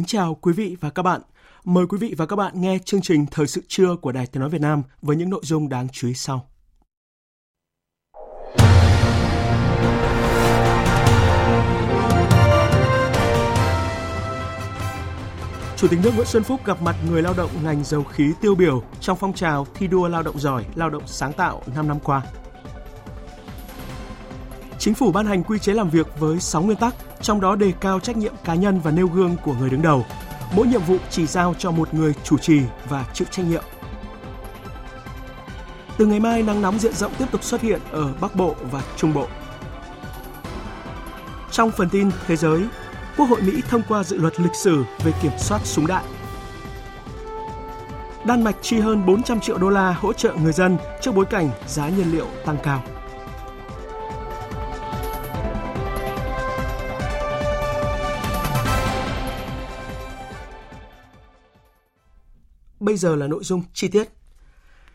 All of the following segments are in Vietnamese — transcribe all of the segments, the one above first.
Kính chào quý vị và các bạn. Mời quý vị và các bạn nghe chương trình Thời sự trưa của Đài Tiếng Nói Việt Nam với những nội dung đáng chú ý sau. Chủ tịch nước Nguyễn Xuân Phúc gặp mặt người lao động ngành dầu khí tiêu biểu trong phong trào thi đua lao động giỏi, lao động sáng tạo 5 năm qua. Chính phủ ban hành quy chế làm việc với 6 nguyên tắc, trong đó đề cao trách nhiệm cá nhân và nêu gương của người đứng đầu. Mỗi nhiệm vụ chỉ giao cho một người chủ trì và chịu trách nhiệm. Từ ngày mai, nắng nóng diện rộng tiếp tục xuất hiện ở Bắc Bộ và Trung Bộ. Trong phần tin thế giới, Quốc hội Mỹ thông qua dự luật lịch sử về kiểm soát súng đạn. Đan Mạch chi hơn 400 triệu đô la hỗ trợ người dân trước bối cảnh giá nhiên liệu tăng cao. Bây giờ là nội dung chi tiết.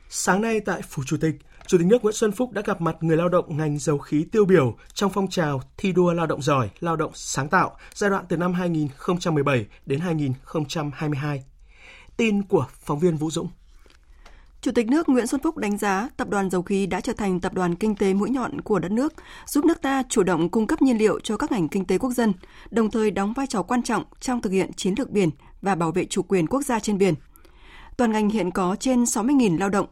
Sáng nay tại Phủ Chủ tịch, Chủ tịch nước Nguyễn Xuân Phúc đã gặp mặt người lao động ngành dầu khí tiêu biểu trong phong trào thi đua lao động giỏi, lao động sáng tạo giai đoạn từ năm 2017 đến 2022. Tin của phóng viên Vũ Dũng. Chủ tịch nước Nguyễn Xuân Phúc đánh giá tập đoàn dầu khí đã trở thành tập đoàn kinh tế mũi nhọn của đất nước, giúp nước ta chủ động cung cấp nhiên liệu cho các ngành kinh tế quốc dân, đồng thời đóng vai trò quan trọng trong thực hiện chiến lược biển và bảo vệ chủ quyền quốc gia trên biển – Toàn ngành hiện có trên 60.000 lao động.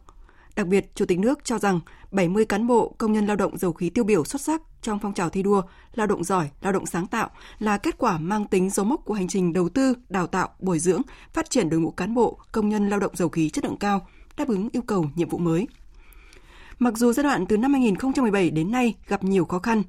Đặc biệt, Chủ tịch nước cho rằng 70 cán bộ công nhân lao động dầu khí tiêu biểu xuất sắc trong phong trào thi đua lao động giỏi, lao động sáng tạo là kết quả mang tính dấu mốc của hành trình đầu tư, đào tạo, bồi dưỡng, phát triển đội ngũ cán bộ, công nhân lao động dầu khí chất lượng cao, đáp ứng yêu cầu nhiệm vụ mới. Mặc dù giai đoạn từ năm 2017 đến nay gặp nhiều khó khăn,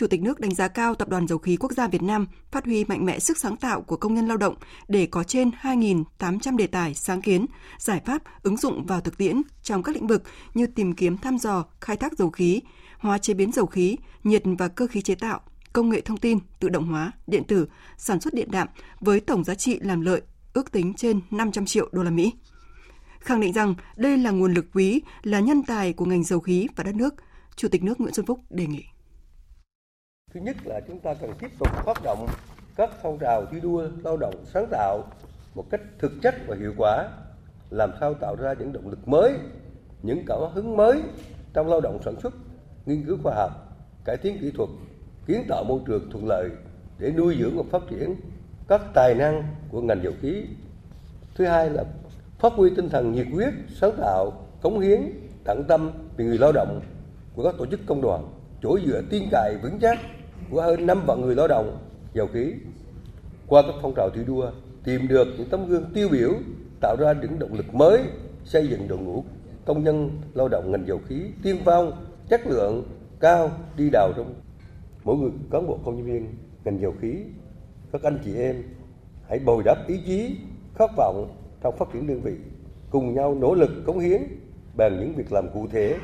Chủ tịch nước đánh giá cao Tập đoàn Dầu khí Quốc gia Việt Nam phát huy mạnh mẽ sức sáng tạo của công nhân lao động để có trên 2.800 đề tài sáng kiến, giải pháp ứng dụng vào thực tiễn trong các lĩnh vực như tìm kiếm thăm dò, khai thác dầu khí, hóa chế biến dầu khí, nhiệt và cơ khí chế tạo, công nghệ thông tin, tự động hóa, điện tử, sản xuất điện đạm với tổng giá trị làm lợi ước tính trên 500 triệu đô la Mỹ. Khẳng định rằng đây là nguồn lực quý, là nhân tài của ngành dầu khí và đất nước, Chủ tịch nước Nguyễn Xuân Phúc đề nghị. Thứ nhất là chúng ta cần tiếp tục phát động các phong trào thi đua lao động sáng tạo một cách thực chất và hiệu quả, làm sao tạo ra những động lực mới, những cảm hứng mới trong lao động sản xuất, nghiên cứu khoa học, cải tiến kỹ thuật, kiến tạo môi trường thuận lợi để nuôi dưỡng và phát triển các tài năng của ngành dầu khí. Thứ hai là phát huy tinh thần nhiệt huyết, sáng tạo, cống hiến, tận tâm vì người lao động của các tổ chức công đoàn, chỗ dựa tin cậy vững chắc của hơn 5 vạn người lao động dầu khí qua các phong trào thi đua, tìm được những tấm gương tiêu biểu, tạo ra những động lực mới, xây dựng đội ngũ công nhân lao động ngành dầu khí tiên phong, chất lượng cao, đi đầu trong mỗi người cán bộ công nhân viên ngành dầu khí. Các anh chị em hãy bồi đắp ý chí, khát vọng trong phát triển đơn vị, cùng nhau nỗ lực cống hiến bằng những việc làm cụ thể.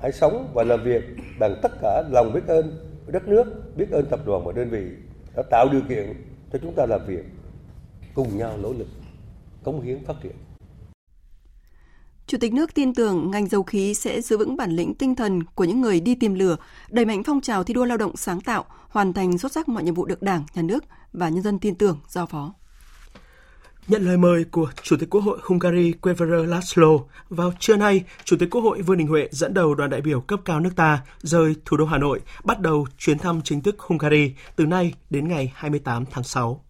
Hãy sống và làm việc bằng tất cả lòng biết ơn đất nước, biết ơn tập đoàn và đơn vị đã tạo điều kiện cho chúng ta làm việc cùng nhau nỗ lực cống hiến phát triển. Chủ tịch nước tin tưởng ngành dầu khí sẽ giữ vững bản lĩnh tinh thần của những người đi tìm lửa, đẩy mạnh phong trào thi đua lao động sáng tạo, hoàn thành xuất sắc mọi nhiệm vụ được Đảng, Nhà nước và nhân dân tin tưởng giao phó. Nhận lời mời của Chủ tịch Quốc hội Hungary Queverer Laszlo, vào trưa nay, Chủ tịch Quốc hội Vương Đình Huệ dẫn đầu đoàn đại biểu cấp cao nước ta rời thủ đô Hà Nội, bắt đầu chuyến thăm chính thức Hungary từ nay đến ngày 28 tháng 6.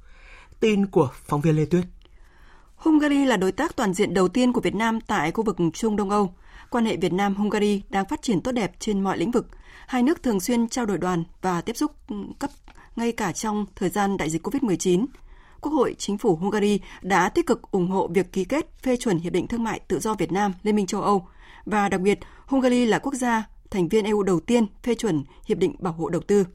Tin của phóng viên Lê Tuyết. Hungary là đối tác toàn diện đầu tiên của Việt Nam tại khu vực Trung Đông Âu. Quan hệ Việt Nam-Hungary đang phát triển tốt đẹp trên mọi lĩnh vực. hai nước thường xuyên trao đổi đoàn và tiếp xúc cấp ngay cả trong thời gian đại dịch COVID-19. Quốc hội, Chính phủ Hungary đã tích cực ủng hộ việc ký kết phê chuẩn Hiệp định Thương mại Tự do Việt Nam Liên minh châu Âu và đặc biệt Hungary là quốc gia thành viên EU đầu tiên phê chuẩn Hiệp định Bảo hộ Đầu tư.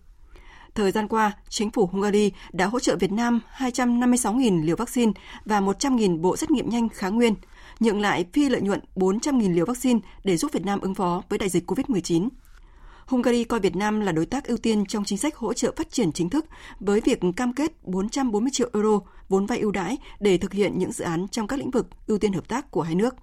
Thời gian qua, chính phủ Hungary đã hỗ trợ Việt Nam 256.000 liều vaccine và 100.000 bộ xét nghiệm nhanh kháng nguyên, nhượng lại phi lợi nhuận 400.000 liều vaccine để giúp Việt Nam ứng phó với đại dịch COVID-19. Hungary coi Việt Nam là đối tác ưu tiên trong chính sách hỗ trợ phát triển chính thức với việc cam kết 440 triệu euro vốn vay ưu đãi để thực hiện những dự án trong các lĩnh vực ưu tiên hợp tác của hai nước.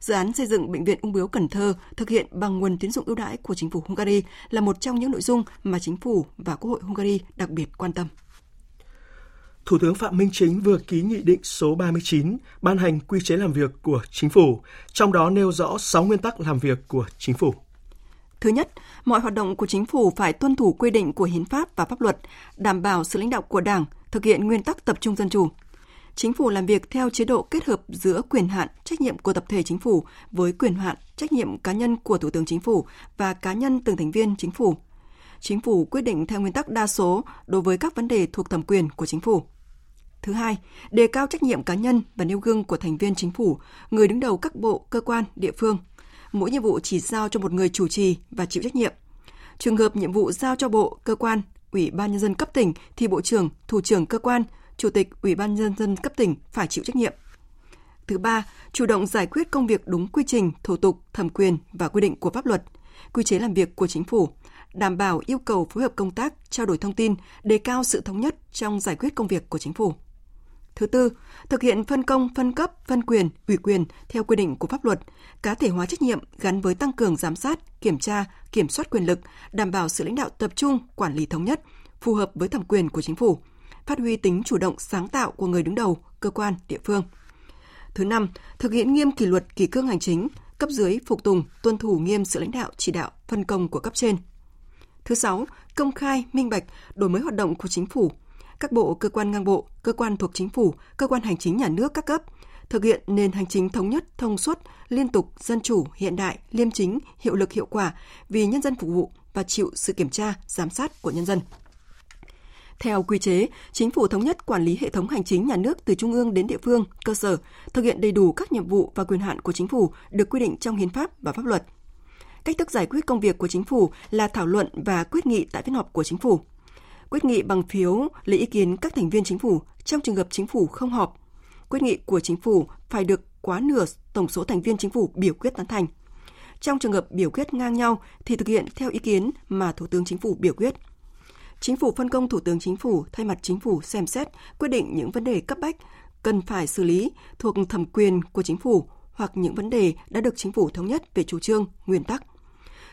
Dự án xây dựng bệnh viện ung bướu Cần Thơ thực hiện bằng nguồn tín dụng ưu đãi của chính phủ Hungary là một trong những nội dung mà chính phủ và Quốc hội Hungary đặc biệt quan tâm. Thủ tướng Phạm Minh Chính vừa ký nghị định số 39 ban hành quy chế làm việc của chính phủ, trong đó nêu rõ 6 nguyên tắc làm việc của chính phủ. Thứ nhất, mọi hoạt động của chính phủ phải tuân thủ quy định của hiến pháp và pháp luật, đảm bảo sự lãnh đạo của Đảng, thực hiện nguyên tắc tập trung dân chủ. Chính phủ làm việc theo chế độ kết hợp giữa quyền hạn, trách nhiệm của tập thể chính phủ với quyền hạn, trách nhiệm cá nhân của Thủ tướng Chính phủ và cá nhân từng thành viên chính phủ. Chính phủ quyết định theo nguyên tắc đa số đối với các vấn đề thuộc thẩm quyền của chính phủ. Thứ hai, đề cao trách nhiệm cá nhân và nêu gương của thành viên chính phủ, người đứng đầu các bộ, cơ quan, địa phương. Mỗi nhiệm vụ chỉ giao cho một người chủ trì và chịu trách nhiệm. Trường hợp nhiệm vụ giao cho bộ, cơ quan, ủy ban nhân dân cấp tỉnh thì bộ trưởng, thủ trưởng cơ quan, chủ tịch ủy ban nhân dân cấp tỉnh phải chịu trách nhiệm. Thứ ba, chủ động giải quyết công việc đúng quy trình, thủ tục, thẩm quyền và quy định của pháp luật, quy chế làm việc của chính phủ, đảm bảo yêu cầu phối hợp công tác, trao đổi thông tin, đề cao sự thống nhất trong giải quyết công việc của chính phủ. Thứ tư, thực hiện phân công, phân cấp, phân quyền, ủy quyền theo quy định của pháp luật, cá thể hóa trách nhiệm gắn với tăng cường giám sát, kiểm tra, kiểm soát quyền lực, đảm bảo sự lãnh đạo tập trung, quản lý thống nhất, phù hợp với thẩm quyền của chính phủ, phát huy tính chủ động sáng tạo của người đứng đầu, cơ quan, địa phương. Thứ năm, thực hiện nghiêm kỷ luật kỷ cương hành chính, cấp dưới phục tùng, tuân thủ nghiêm sự lãnh đạo, chỉ đạo, phân công của cấp trên. Thứ sáu, công khai, minh bạch, đổi mới hoạt động của chính phủ, các bộ, cơ quan ngang bộ, cơ quan thuộc chính phủ, cơ quan hành chính nhà nước các cấp, thực hiện nền hành chính thống nhất, thông suốt, liên tục, dân chủ, hiện đại, liêm chính, hiệu lực hiệu quả vì nhân dân phục vụ và chịu sự kiểm tra, giám sát của nhân dân. Theo quy chế, chính phủ thống nhất quản lý hệ thống hành chính nhà nước từ trung ương đến địa phương, cơ sở, thực hiện đầy đủ các nhiệm vụ và quyền hạn của chính phủ được quy định trong hiến pháp và pháp luật. Cách thức giải quyết công việc của chính phủ là thảo luận và quyết nghị tại phiên họp của chính phủ quyết nghị bằng phiếu lấy ý kiến các thành viên chính phủ trong trường hợp chính phủ không họp. Quyết nghị của chính phủ phải được quá nửa tổng số thành viên chính phủ biểu quyết tán thành. Trong trường hợp biểu quyết ngang nhau thì thực hiện theo ý kiến mà Thủ tướng Chính phủ biểu quyết. Chính phủ phân công Thủ tướng Chính phủ thay mặt Chính phủ xem xét quyết định những vấn đề cấp bách cần phải xử lý thuộc thẩm quyền của Chính phủ hoặc những vấn đề đã được Chính phủ thống nhất về chủ trương, nguyên tắc –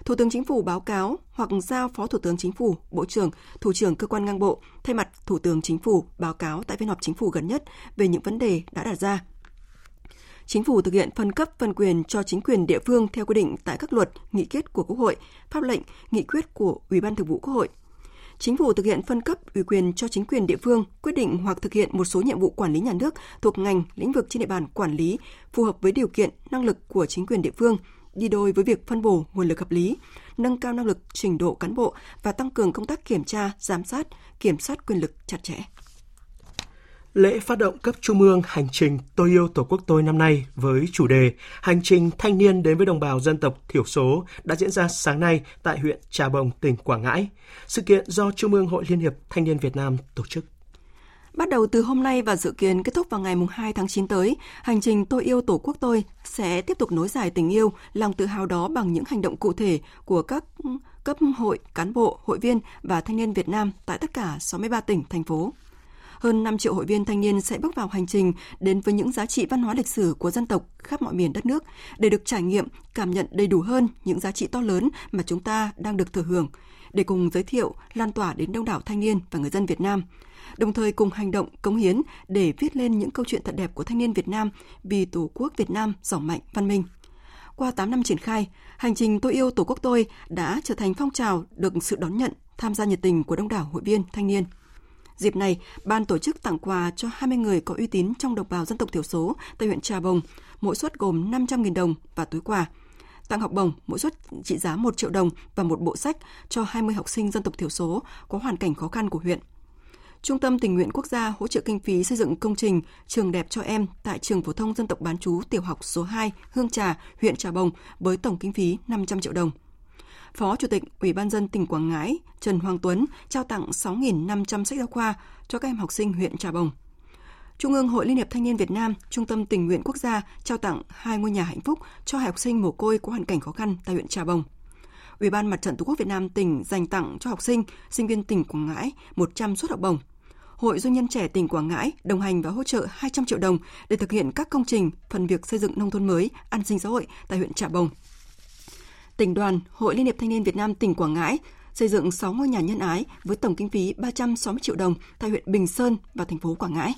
Thủ tướng Chính phủ báo cáo hoặc giao Phó Thủ tướng Chính phủ, Bộ trưởng, Thủ trưởng cơ quan ngang bộ thay mặt Thủ tướng Chính phủ báo cáo tại phiên họp chính phủ gần nhất về những vấn đề đã đặt ra. Chính phủ thực hiện phân cấp phân quyền cho chính quyền địa phương theo quy định tại các luật, nghị quyết của Quốc hội, pháp lệnh, nghị quyết của Ủy ban Thường vụ Quốc hội. Chính phủ thực hiện phân cấp ủy quyền cho chính quyền địa phương quyết định hoặc thực hiện một số nhiệm vụ quản lý nhà nước thuộc ngành, lĩnh vực trên địa bàn quản lý phù hợp với điều kiện, năng lực của chính quyền địa phương, đi đôi với việc phân bổ nguồn lực hợp lý, nâng cao năng lực trình độ cán bộ và tăng cường công tác kiểm tra, giám sát, kiểm soát quyền lực chặt chẽ. Lễ phát động cấp trung ương hành trình Tôi yêu Tổ quốc tôi năm nay với chủ đề Hành trình thanh niên đến với đồng bào dân tộc thiểu số đã diễn ra sáng nay tại huyện Trà Bồng, tỉnh Quảng Ngãi. Sự kiện do Trung ương Hội Liên hiệp Thanh niên Việt Nam tổ chức. Bắt đầu từ hôm nay và dự kiến kết thúc vào ngày 2 tháng 9 tới, hành trình Tôi yêu Tổ quốc tôi sẽ tiếp tục nối dài tình yêu, lòng tự hào đó bằng những hành động cụ thể của các cấp hội, cán bộ, hội viên và thanh niên Việt Nam tại tất cả 63 tỉnh, thành phố. Hơn 5 triệu hội viên thanh niên sẽ bước vào hành trình đến với những giá trị văn hóa lịch sử của dân tộc khắp mọi miền đất nước để được trải nghiệm, cảm nhận đầy đủ hơn những giá trị to lớn mà chúng ta đang được thừa hưởng, để cùng giới thiệu, lan tỏa đến đông đảo thanh niên và người dân Việt Nam – đồng thời cùng hành động cống hiến để viết lên những câu chuyện thật đẹp của thanh niên Việt Nam vì Tổ quốc Việt Nam giàu mạnh văn minh. Qua 8 năm triển khai, hành trình Tôi yêu Tổ quốc tôi đã trở thành phong trào được sự đón nhận, tham gia nhiệt tình của đông đảo hội viên thanh niên. Dịp này, ban tổ chức tặng quà cho 20 người có uy tín trong đồng bào dân tộc thiểu số tại huyện Trà Bồng, mỗi suất gồm 500.000 đồng và túi quà tặng học bổng mỗi suất trị giá 1 triệu đồng và một bộ sách cho 20 học sinh dân tộc thiểu số có hoàn cảnh khó khăn của huyện. Trung tâm Tình nguyện Quốc gia hỗ trợ kinh phí xây dựng công trình Trường đẹp cho em tại trường phổ thông dân tộc bán chú tiểu học số 2 Hương Trà, huyện Trà Bồng với tổng kinh phí 500 triệu đồng. Phó Chủ tịch Ủy ban dân tỉnh Quảng Ngãi Trần Hoàng Tuấn trao tặng 6.500 sách giáo khoa cho các em học sinh huyện Trà Bồng. Trung ương Hội Liên hiệp Thanh niên Việt Nam, Trung tâm Tình nguyện Quốc gia trao tặng hai ngôi nhà hạnh phúc cho hai học sinh mồ côi có hoàn cảnh khó khăn tại huyện Trà Bồng. Ủy ban Mặt trận Tổ quốc Việt Nam tỉnh dành tặng cho học sinh, sinh viên tỉnh Quảng Ngãi 100 suất học bổng. Hội Doanh nhân trẻ tỉnh Quảng Ngãi đồng hành và hỗ trợ 200 triệu đồng để thực hiện các công trình phần việc xây dựng nông thôn mới, an sinh xã hội tại huyện Trà Bồng. Tỉnh đoàn, Hội Liên hiệp Thanh niên Việt Nam tỉnh Quảng Ngãi xây dựng 6 ngôi nhà nhân ái với tổng kinh phí 360 triệu đồng tại huyện Bình Sơn và thành phố Quảng Ngãi.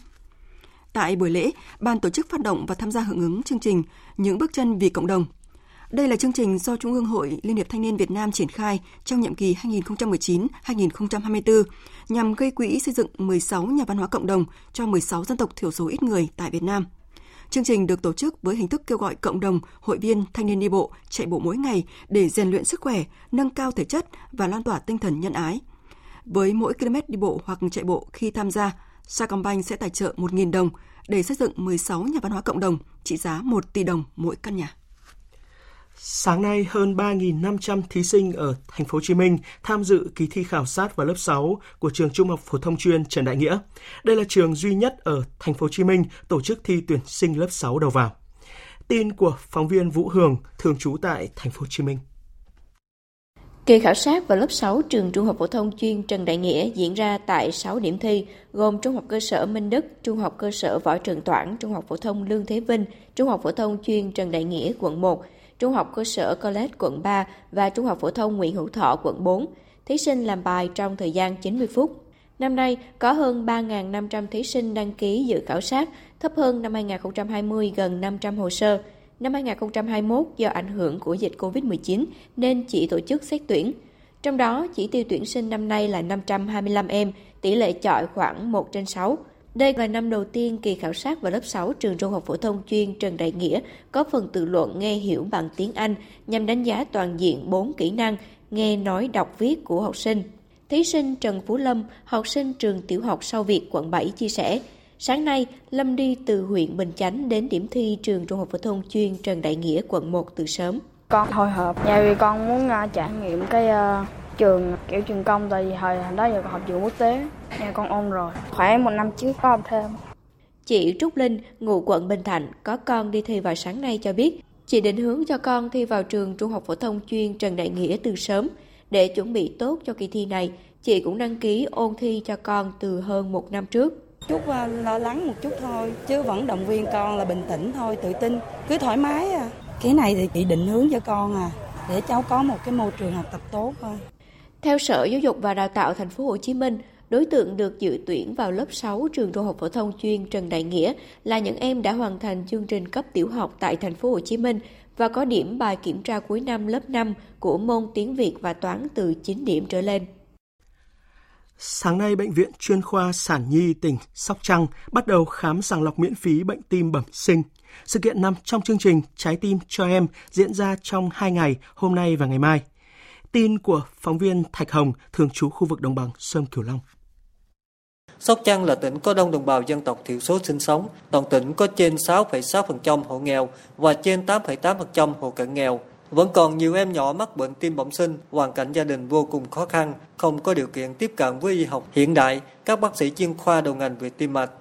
Tại buổi lễ, ban tổ chức phát động và tham gia hưởng ứng chương trình Những bước chân vì cộng đồng. Đây là chương trình do Trung ương Hội Liên hiệp Thanh niên Việt Nam triển khai trong nhiệm kỳ 2019-2024 nhằm gây quỹ xây dựng 16 nhà văn hóa cộng đồng cho 16 dân tộc thiểu số ít người tại Việt Nam. Chương trình được tổ chức với hình thức kêu gọi cộng đồng, hội viên, thanh niên đi bộ, chạy bộ mỗi ngày để rèn luyện sức khỏe, nâng cao thể chất và lan tỏa tinh thần nhân ái. Với mỗi km đi bộ hoặc chạy bộ khi tham gia, Sacombank sẽ tài trợ 1.000 đồng để xây dựng 16 nhà văn hóa cộng đồng trị giá 1 tỷ đồng mỗi căn nhà. Sáng nay, hơn 3.500 thí sinh ở thành phố Hồ Chí Minh tham dự kỳ thi khảo sát vào lớp 6 của trường Trung học phổ thông chuyên Trần Đại Nghĩa. Đây là trường duy nhất ở thành phố Hồ Chí Minh tổ chức thi tuyển sinh lớp 6 đầu vào. Tin của phóng viên Vũ Hường, thường trú tại thành phố Hồ Chí Minh. Kỳ khảo sát vào lớp 6 trường Trung học phổ thông chuyên Trần Đại Nghĩa diễn ra tại 6 điểm thi, gồm Trung học cơ sở Minh Đức, Trung học cơ sở Võ Trường Toản, Trung học phổ thông Lương Thế Vinh, Trung học phổ thông chuyên Trần Đại Nghĩa quận 1, Trung học cơ sở College quận 3 và Trung học phổ thông Nguyễn Hữu Thọ quận 4. Thí sinh làm bài trong thời gian 90 phút. Năm nay, có hơn 3.500 thí sinh đăng ký dự khảo sát, thấp hơn năm 2020 gần 500 hồ sơ. Năm 2021, do ảnh hưởng của dịch COVID-19 nên chỉ tổ chức xét tuyển. Trong đó, chỉ tiêu tuyển sinh năm nay là 525 em, tỷ lệ chọi khoảng 1 trên 6. Đây là năm đầu tiên kỳ khảo sát vào lớp 6 trường Trung học phổ thông chuyên Trần Đại Nghĩa có phần tự luận nghe hiểu bằng tiếng Anh nhằm đánh giá toàn diện 4 kỹ năng nghe nói đọc viết của học sinh. Thí sinh Trần Phú Lâm, học sinh trường tiểu học Sau Việt quận 7 chia sẻ, sáng nay Lâm đi từ huyện Bình Chánh đến điểm thi trường Trung học phổ thông chuyên Trần Đại Nghĩa quận 1 từ sớm. Con hồi hộp, nhà vì con muốn uh, trải nghiệm cái uh, trường kiểu trường công tại vì hồi đó giờ học trường quốc tế. Nhà con ôn rồi. Khoảng một năm trước có học thêm. Chị Trúc Linh ngụ quận Bình Thạnh có con đi thi vào sáng nay cho biết chị định hướng cho con thi vào trường trung học phổ thông chuyên Trần Đại Nghĩa từ sớm. Để chuẩn bị tốt cho kỳ thi này chị cũng đăng ký ôn thi cho con từ hơn một năm trước chút ờ, lo lắng một chút thôi chứ vẫn động viên con là bình tĩnh thôi tự tin cứ thoải mái à cái này thì chị định hướng cho con à để cháu có một cái môi trường học tập tốt thôi theo Sở Giáo dục và Đào tạo Thành phố Hồ Chí Minh, đối tượng được dự tuyển vào lớp 6 trường Trung học phổ thông chuyên Trần Đại Nghĩa là những em đã hoàn thành chương trình cấp tiểu học tại Thành phố Hồ Chí Minh và có điểm bài kiểm tra cuối năm lớp 5 của môn tiếng Việt và toán từ 9 điểm trở lên. Sáng nay, Bệnh viện chuyên khoa Sản Nhi tỉnh Sóc Trăng bắt đầu khám sàng lọc miễn phí bệnh tim bẩm sinh. Sự kiện nằm trong chương trình Trái tim cho em diễn ra trong 2 ngày, hôm nay và ngày mai. Tin của phóng viên Thạch Hồng, thường trú khu vực đồng bằng Sông Cửu Long. Sóc Trăng là tỉnh có đông đồng bào dân tộc thiểu số sinh sống. Toàn tỉnh có trên 6,6% hộ nghèo và trên 8,8% hộ cận nghèo. Vẫn còn nhiều em nhỏ mắc bệnh tim bẩm sinh, hoàn cảnh gia đình vô cùng khó khăn, không có điều kiện tiếp cận với y học hiện đại, các bác sĩ chuyên khoa đầu ngành về tim mạch,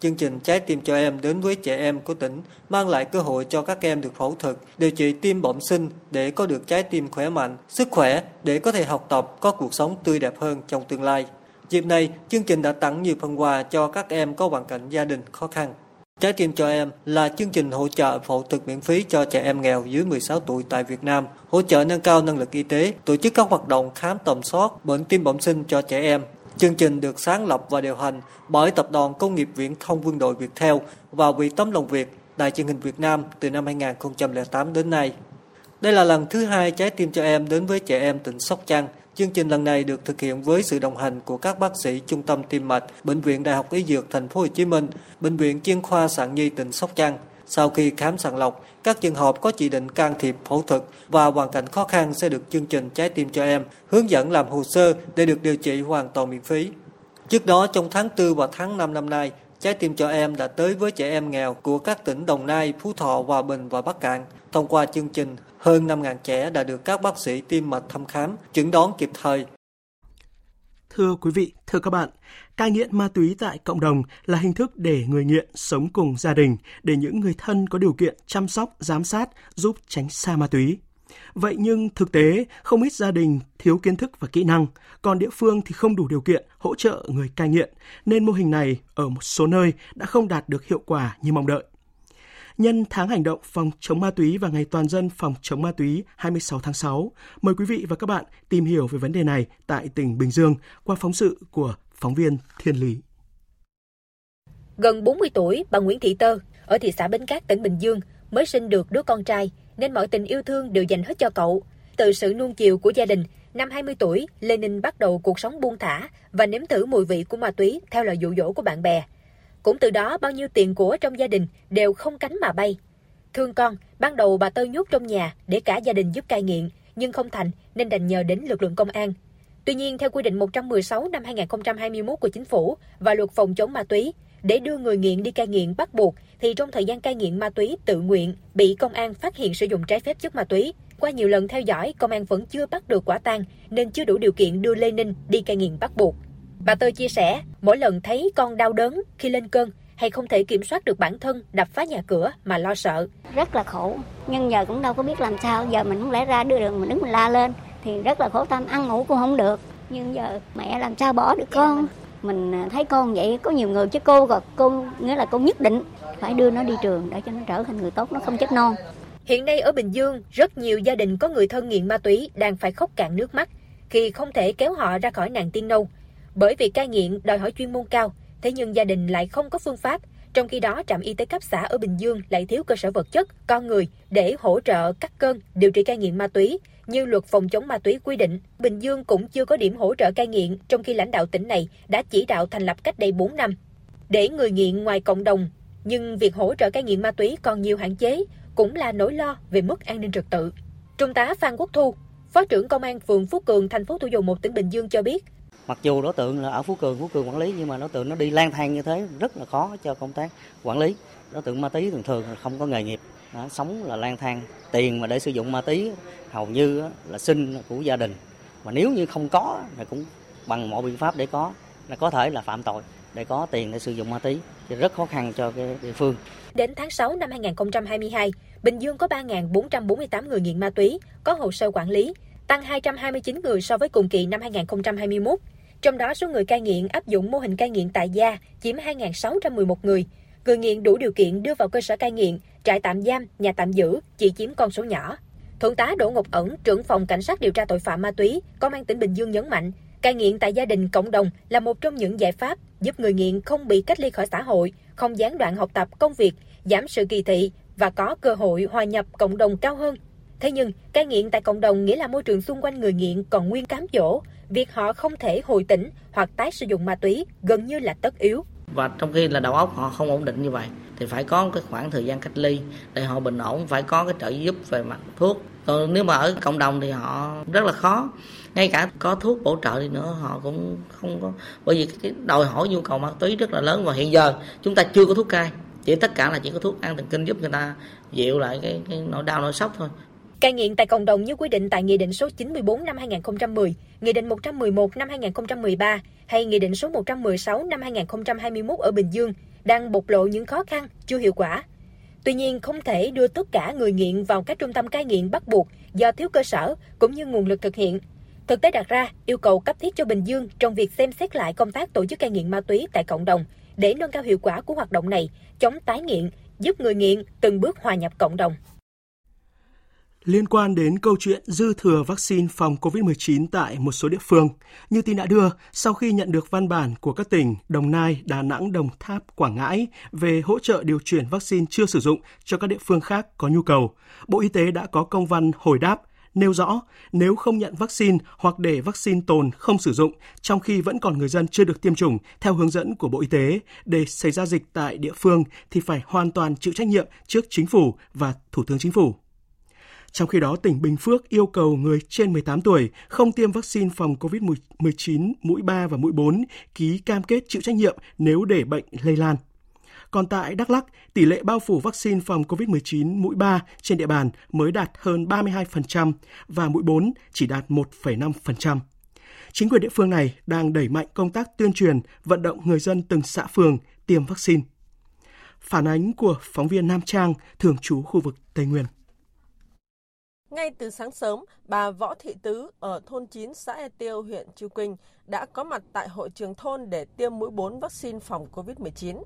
Chương trình Trái tim cho em đến với trẻ em của tỉnh mang lại cơ hội cho các em được phẫu thuật, điều trị tim bẩm sinh để có được trái tim khỏe mạnh, sức khỏe để có thể học tập, có cuộc sống tươi đẹp hơn trong tương lai. Dịp này, chương trình đã tặng nhiều phần quà cho các em có hoàn cảnh gia đình khó khăn. Trái tim cho em là chương trình hỗ trợ phẫu thuật miễn phí cho trẻ em nghèo dưới 16 tuổi tại Việt Nam, hỗ trợ nâng cao năng lực y tế, tổ chức các hoạt động khám tầm soát bệnh tim bẩm sinh cho trẻ em, Chương trình được sáng lập và điều hành bởi Tập đoàn Công nghiệp Viễn thông Quân đội Việt Theo và Quỹ Tấm lòng Việt, Đài truyền hình Việt Nam từ năm 2008 đến nay. Đây là lần thứ hai Trái tim cho em đến với trẻ em tỉnh Sóc Trăng. Chương trình lần này được thực hiện với sự đồng hành của các bác sĩ Trung tâm Tim mạch, Bệnh viện Đại học Y Dược Thành phố Hồ Chí Minh, Bệnh viện Chuyên khoa Sản Nhi tỉnh Sóc Trăng, Sau khi khám sàng lọc, các trường hợp có chỉ định can thiệp phẫu thuật và hoàn cảnh khó khăn sẽ được chương trình trái tim cho em hướng dẫn làm hồ sơ để được điều trị hoàn toàn miễn phí. Trước đó trong tháng 4 và tháng 5 năm nay, trái tim cho em đã tới với trẻ em nghèo của các tỉnh Đồng Nai, Phú Thọ, Hòa Bình và Bắc Cạn. Thông qua chương trình, hơn 5.000 trẻ đã được các bác sĩ tim mạch thăm khám, chẩn đoán kịp thời Thưa quý vị, thưa các bạn, cai nghiện ma túy tại cộng đồng là hình thức để người nghiện sống cùng gia đình, để những người thân có điều kiện chăm sóc, giám sát, giúp tránh xa ma túy. Vậy nhưng thực tế, không ít gia đình thiếu kiến thức và kỹ năng, còn địa phương thì không đủ điều kiện hỗ trợ người cai nghiện, nên mô hình này ở một số nơi đã không đạt được hiệu quả như mong đợi nhân tháng hành động phòng chống ma túy và ngày toàn dân phòng chống ma túy 26 tháng 6. Mời quý vị và các bạn tìm hiểu về vấn đề này tại tỉnh Bình Dương qua phóng sự của phóng viên Thiên Lý. Gần 40 tuổi, bà Nguyễn Thị Tơ ở thị xã Bến Cát, tỉnh Bình Dương mới sinh được đứa con trai nên mọi tình yêu thương đều dành hết cho cậu. Từ sự nuông chiều của gia đình, năm 20 tuổi, Lê Ninh bắt đầu cuộc sống buông thả và nếm thử mùi vị của ma túy theo lời dụ dỗ của bạn bè. Cũng từ đó bao nhiêu tiền của trong gia đình đều không cánh mà bay. Thương con, ban đầu bà Tơ nhốt trong nhà để cả gia đình giúp cai nghiện, nhưng không thành nên đành nhờ đến lực lượng công an. Tuy nhiên, theo quy định 116 năm 2021 của chính phủ và luật phòng chống ma túy, để đưa người nghiện đi cai nghiện bắt buộc thì trong thời gian cai nghiện ma túy tự nguyện bị công an phát hiện sử dụng trái phép chất ma túy. Qua nhiều lần theo dõi, công an vẫn chưa bắt được quả tang nên chưa đủ điều kiện đưa Lê Ninh đi cai nghiện bắt buộc. Bà Tơ chia sẻ, mỗi lần thấy con đau đớn khi lên cơn hay không thể kiểm soát được bản thân đập phá nhà cửa mà lo sợ. Rất là khổ, nhưng giờ cũng đâu có biết làm sao, giờ mình không lẽ ra đưa đường mình đứng mình la lên thì rất là khổ tâm, ăn ngủ cũng không được. Nhưng giờ mẹ làm sao bỏ được con? Mình à, thấy con vậy có nhiều người chứ cô rồi cô nghĩa là cô nhất định phải đưa nó đi trường để cho nó trở thành người tốt, nó không chết non. Hiện nay ở Bình Dương, rất nhiều gia đình có người thân nghiện ma túy đang phải khóc cạn nước mắt khi không thể kéo họ ra khỏi nạn tiên nâu. Bởi vì cai nghiện đòi hỏi chuyên môn cao, thế nhưng gia đình lại không có phương pháp. Trong khi đó, trạm y tế cấp xã ở Bình Dương lại thiếu cơ sở vật chất, con người để hỗ trợ cắt cơn, điều trị cai nghiện ma túy. Như luật phòng chống ma túy quy định, Bình Dương cũng chưa có điểm hỗ trợ cai nghiện, trong khi lãnh đạo tỉnh này đã chỉ đạo thành lập cách đây 4 năm. Để người nghiện ngoài cộng đồng, nhưng việc hỗ trợ cai nghiện ma túy còn nhiều hạn chế, cũng là nỗi lo về mức an ninh trật tự. Trung tá Phan Quốc Thu, Phó trưởng Công an phường Phú Cường, thành phố Thủ Dầu Một, tỉnh Bình Dương cho biết, mặc dù đối tượng là ở phú cường phú cường quản lý nhưng mà đối tượng nó đi lang thang như thế rất là khó cho công tác quản lý đối tượng ma túy thường thường là không có nghề nghiệp đó, sống là lang thang tiền mà để sử dụng ma túy hầu như là xin của gia đình mà nếu như không có thì cũng bằng mọi biện pháp để có là có thể là phạm tội để có tiền để sử dụng ma túy thì rất khó khăn cho cái địa phương. Đến tháng 6 năm 2022, Bình Dương có 3.448 người nghiện ma túy có hồ sơ quản lý, tăng 229 người so với cùng kỳ năm 2021. Trong đó số người cai nghiện áp dụng mô hình cai nghiện tại gia chiếm 2.611 người. Người nghiện đủ điều kiện đưa vào cơ sở cai nghiện, trại tạm giam, nhà tạm giữ chỉ chiếm con số nhỏ. Thượng tá Đỗ Ngọc Ẩn, trưởng phòng cảnh sát điều tra tội phạm ma túy, công an tỉnh Bình Dương nhấn mạnh, cai nghiện tại gia đình cộng đồng là một trong những giải pháp giúp người nghiện không bị cách ly khỏi xã hội, không gián đoạn học tập, công việc, giảm sự kỳ thị và có cơ hội hòa nhập cộng đồng cao hơn. Thế nhưng, cai nghiện tại cộng đồng nghĩa là môi trường xung quanh người nghiện còn nguyên cám dỗ, việc họ không thể hồi tỉnh hoặc tái sử dụng ma túy gần như là tất yếu. Và trong khi là đầu óc họ không ổn định như vậy thì phải có cái khoảng thời gian cách ly để họ bình ổn, phải có cái trợ giúp về mặt thuốc. Còn nếu mà ở cộng đồng thì họ rất là khó. Ngay cả có thuốc bổ trợ đi nữa họ cũng không có bởi vì cái đòi hỏi nhu cầu ma túy rất là lớn và hiện giờ chúng ta chưa có thuốc cai chỉ tất cả là chỉ có thuốc an thần kinh giúp người ta dịu lại cái, cái nỗi đau nỗi sốc thôi Cai nghiện tại cộng đồng như quy định tại Nghị định số 94 năm 2010, Nghị định 111 năm 2013 hay Nghị định số 116 năm 2021 ở Bình Dương đang bộc lộ những khó khăn, chưa hiệu quả. Tuy nhiên, không thể đưa tất cả người nghiện vào các trung tâm cai nghiện bắt buộc do thiếu cơ sở cũng như nguồn lực thực hiện. Thực tế đặt ra yêu cầu cấp thiết cho Bình Dương trong việc xem xét lại công tác tổ chức cai nghiện ma túy tại cộng đồng để nâng cao hiệu quả của hoạt động này, chống tái nghiện, giúp người nghiện từng bước hòa nhập cộng đồng. Liên quan đến câu chuyện dư thừa vaccine phòng COVID-19 tại một số địa phương, như tin đã đưa, sau khi nhận được văn bản của các tỉnh Đồng Nai, Đà Nẵng, Đồng Tháp, Quảng Ngãi về hỗ trợ điều chuyển vaccine chưa sử dụng cho các địa phương khác có nhu cầu, Bộ Y tế đã có công văn hồi đáp nêu rõ nếu không nhận vaccine hoặc để vaccine tồn không sử dụng trong khi vẫn còn người dân chưa được tiêm chủng theo hướng dẫn của Bộ Y tế để xảy ra dịch tại địa phương thì phải hoàn toàn chịu trách nhiệm trước chính phủ và Thủ tướng Chính phủ. Trong khi đó, tỉnh Bình Phước yêu cầu người trên 18 tuổi không tiêm vaccine phòng COVID-19 mũi 3 và mũi 4 ký cam kết chịu trách nhiệm nếu để bệnh lây lan. Còn tại Đắk Lắk, tỷ lệ bao phủ vaccine phòng COVID-19 mũi 3 trên địa bàn mới đạt hơn 32% và mũi 4 chỉ đạt 1,5%. Chính quyền địa phương này đang đẩy mạnh công tác tuyên truyền, vận động người dân từng xã phường tiêm vaccine. Phản ánh của phóng viên Nam Trang, thường trú khu vực Tây Nguyên. Ngay từ sáng sớm, bà Võ Thị Tứ ở thôn 9 xã E Tiêu, huyện Chư Quynh đã có mặt tại hội trường thôn để tiêm mũi 4 vaccine phòng COVID-19.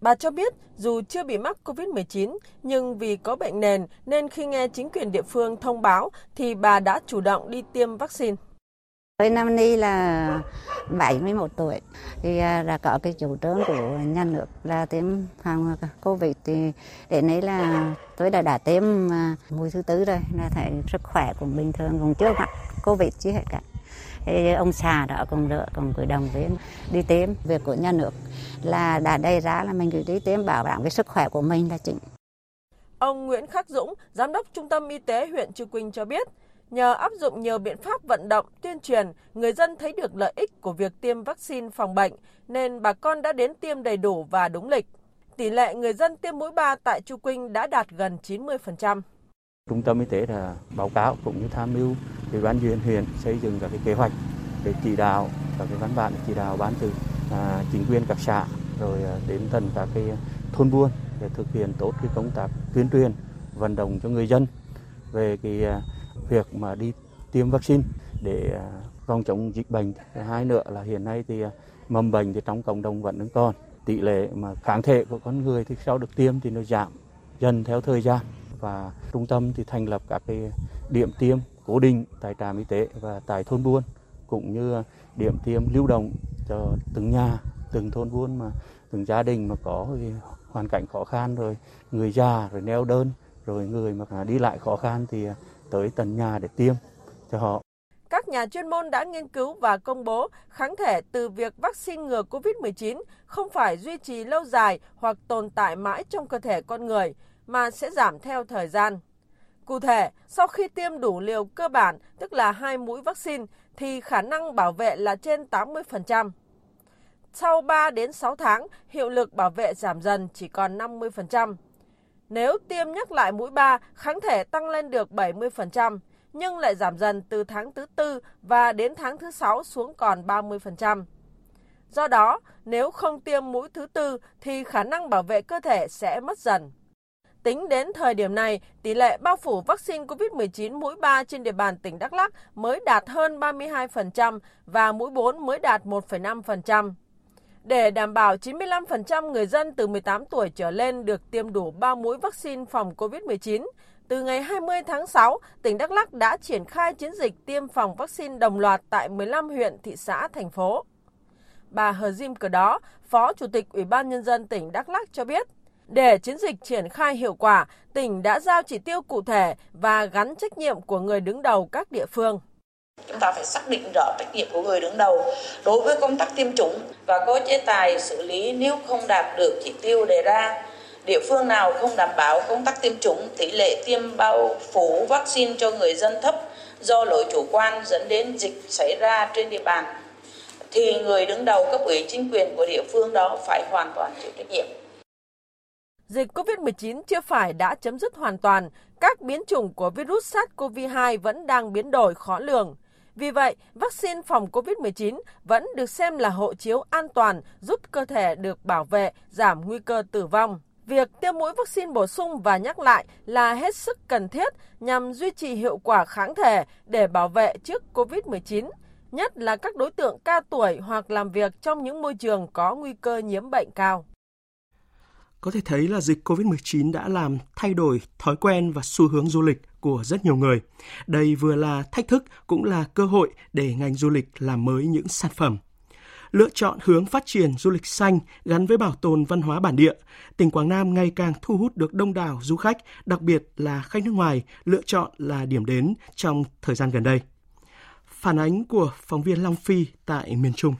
Bà cho biết dù chưa bị mắc COVID-19 nhưng vì có bệnh nền nên khi nghe chính quyền địa phương thông báo thì bà đã chủ động đi tiêm vaccine. Tôi năm nay là 71 tuổi thì là có cái chủ trương của nhà nước là tiêm phòng Covid thì đến nay là tôi đã đã tiêm à, mũi thứ tư rồi là thấy sức khỏe cũng bình thường cũng chưa mắc Covid chứ hết cả. Thì ông xã đó cũng đỡ cùng gửi đồng viên đi tiêm việc của nhà nước là đã đề ra là mình cứ đi tiêm bảo đảm cái sức khỏe của mình là chính. Ông Nguyễn Khắc Dũng, giám đốc Trung tâm Y tế huyện Trư Quynh cho biết, nhờ áp dụng nhiều biện pháp vận động, tuyên truyền, người dân thấy được lợi ích của việc tiêm vaccine phòng bệnh nên bà con đã đến tiêm đầy đủ và đúng lịch. Tỷ lệ người dân tiêm mũi 3 tại Chu Quynh đã đạt gần 90%. Trung tâm y tế đã báo cáo cũng như tham mưu ủy ban huyện huyện xây dựng các cái kế hoạch để chỉ đạo các cái văn bản chỉ đạo ban từ à, chính quyền các xã rồi à, đến tận các cái thôn buôn để thực hiện tốt cái công tác tuyên truyền vận động cho người dân về cái à, việc mà đi tiêm vaccine để à, phòng chống dịch bệnh. Thứ hai nữa là hiện nay thì à, mầm bệnh thì trong cộng đồng vẫn đang còn tỷ lệ mà kháng thể của con người thì sau được tiêm thì nó giảm dần theo thời gian và trung tâm thì thành lập các cái điểm tiêm cố định tại trạm y tế và tại thôn buôn cũng như điểm tiêm lưu động cho từng nhà, từng thôn buôn mà từng gia đình mà có hoàn cảnh khó khăn rồi người già rồi neo đơn rồi người mà đi lại khó khăn thì à, tới tận nhà để tiêm cho họ. Các nhà chuyên môn đã nghiên cứu và công bố kháng thể từ việc vaccine ngừa COVID-19 không phải duy trì lâu dài hoặc tồn tại mãi trong cơ thể con người, mà sẽ giảm theo thời gian. Cụ thể, sau khi tiêm đủ liều cơ bản, tức là hai mũi vaccine, thì khả năng bảo vệ là trên 80%. Sau 3 đến 6 tháng, hiệu lực bảo vệ giảm dần chỉ còn 50%. Nếu tiêm nhắc lại mũi 3, kháng thể tăng lên được 70%, nhưng lại giảm dần từ tháng thứ tư và đến tháng thứ sáu xuống còn 30%. Do đó, nếu không tiêm mũi thứ tư thì khả năng bảo vệ cơ thể sẽ mất dần. Tính đến thời điểm này, tỷ lệ bao phủ vaccine COVID-19 mũi 3 trên địa bàn tỉnh Đắk Lắc mới đạt hơn 32% và mũi 4 mới đạt 1,5%. Để đảm bảo 95% người dân từ 18 tuổi trở lên được tiêm đủ 3 mũi vaccine phòng COVID-19, từ ngày 20 tháng 6, tỉnh Đắk Lắc đã triển khai chiến dịch tiêm phòng vaccine đồng loạt tại 15 huyện, thị xã, thành phố. Bà Hờ Diêm Cờ Đó, Phó Chủ tịch Ủy ban Nhân dân tỉnh Đắk Lắc cho biết, để chiến dịch triển khai hiệu quả, tỉnh đã giao chỉ tiêu cụ thể và gắn trách nhiệm của người đứng đầu các địa phương. Chúng ta phải xác định rõ trách nhiệm của người đứng đầu đối với công tác tiêm chủng và có chế tài xử lý nếu không đạt được chỉ tiêu đề ra. Địa phương nào không đảm bảo công tác tiêm chủng, tỷ lệ tiêm bao phủ vaccine cho người dân thấp do lỗi chủ quan dẫn đến dịch xảy ra trên địa bàn thì người đứng đầu cấp ủy chính quyền của địa phương đó phải hoàn toàn chịu trách nhiệm. Dịch COVID-19 chưa phải đã chấm dứt hoàn toàn, các biến chủng của virus SARS-CoV-2 vẫn đang biến đổi khó lường. Vì vậy, vaccine phòng COVID-19 vẫn được xem là hộ chiếu an toàn giúp cơ thể được bảo vệ, giảm nguy cơ tử vong. Việc tiêm mũi vaccine bổ sung và nhắc lại là hết sức cần thiết nhằm duy trì hiệu quả kháng thể để bảo vệ trước COVID-19, nhất là các đối tượng cao tuổi hoặc làm việc trong những môi trường có nguy cơ nhiễm bệnh cao. Có thể thấy là dịch COVID-19 đã làm thay đổi thói quen và xu hướng du lịch của rất nhiều người. Đây vừa là thách thức cũng là cơ hội để ngành du lịch làm mới những sản phẩm. lựa chọn hướng phát triển du lịch xanh gắn với bảo tồn văn hóa bản địa, tỉnh Quảng Nam ngày càng thu hút được đông đảo du khách, đặc biệt là khách nước ngoài lựa chọn là điểm đến trong thời gian gần đây. Phản ánh của phóng viên Long Phi tại miền Trung.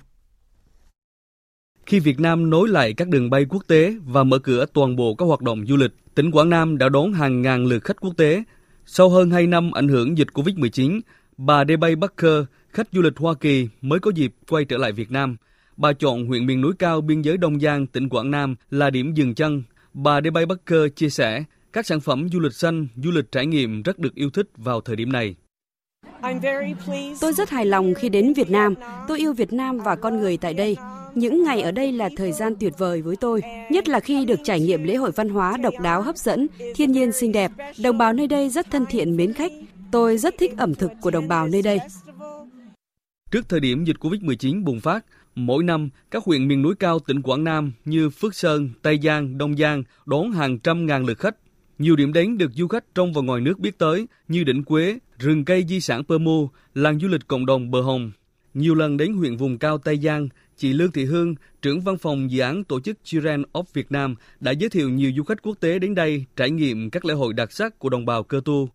Khi Việt Nam nối lại các đường bay quốc tế và mở cửa toàn bộ các hoạt động du lịch, tỉnh Quảng Nam đã đón hàng ngàn lượt khách quốc tế. Sau hơn 2 năm ảnh hưởng dịch Covid-19, bà Debay Barker, khách du lịch Hoa Kỳ mới có dịp quay trở lại Việt Nam. Bà chọn huyện miền núi cao biên giới Đông Giang, tỉnh Quảng Nam là điểm dừng chân. Bà Debay Barker chia sẻ, các sản phẩm du lịch xanh, du lịch trải nghiệm rất được yêu thích vào thời điểm này. Tôi rất hài lòng khi đến Việt Nam. Tôi yêu Việt Nam và con người tại đây. Những ngày ở đây là thời gian tuyệt vời với tôi, nhất là khi được trải nghiệm lễ hội văn hóa độc đáo hấp dẫn, thiên nhiên xinh đẹp. Đồng bào nơi đây rất thân thiện mến khách. Tôi rất thích ẩm thực của đồng bào nơi đây. Trước thời điểm dịch Covid-19 bùng phát, mỗi năm các huyện miền núi cao tỉnh Quảng Nam như Phước Sơn, Tây Giang, Đông Giang đón hàng trăm ngàn lượt khách. Nhiều điểm đến được du khách trong và ngoài nước biết tới như đỉnh Quế, rừng cây di sản Pơ Mô, làng du lịch cộng đồng Bờ Hồng. Nhiều lần đến huyện vùng cao Tây Giang, chị Lương Thị Hương, trưởng văn phòng dự án tổ chức Children of Việt Nam đã giới thiệu nhiều du khách quốc tế đến đây trải nghiệm các lễ hội đặc sắc của đồng bào cơ tu.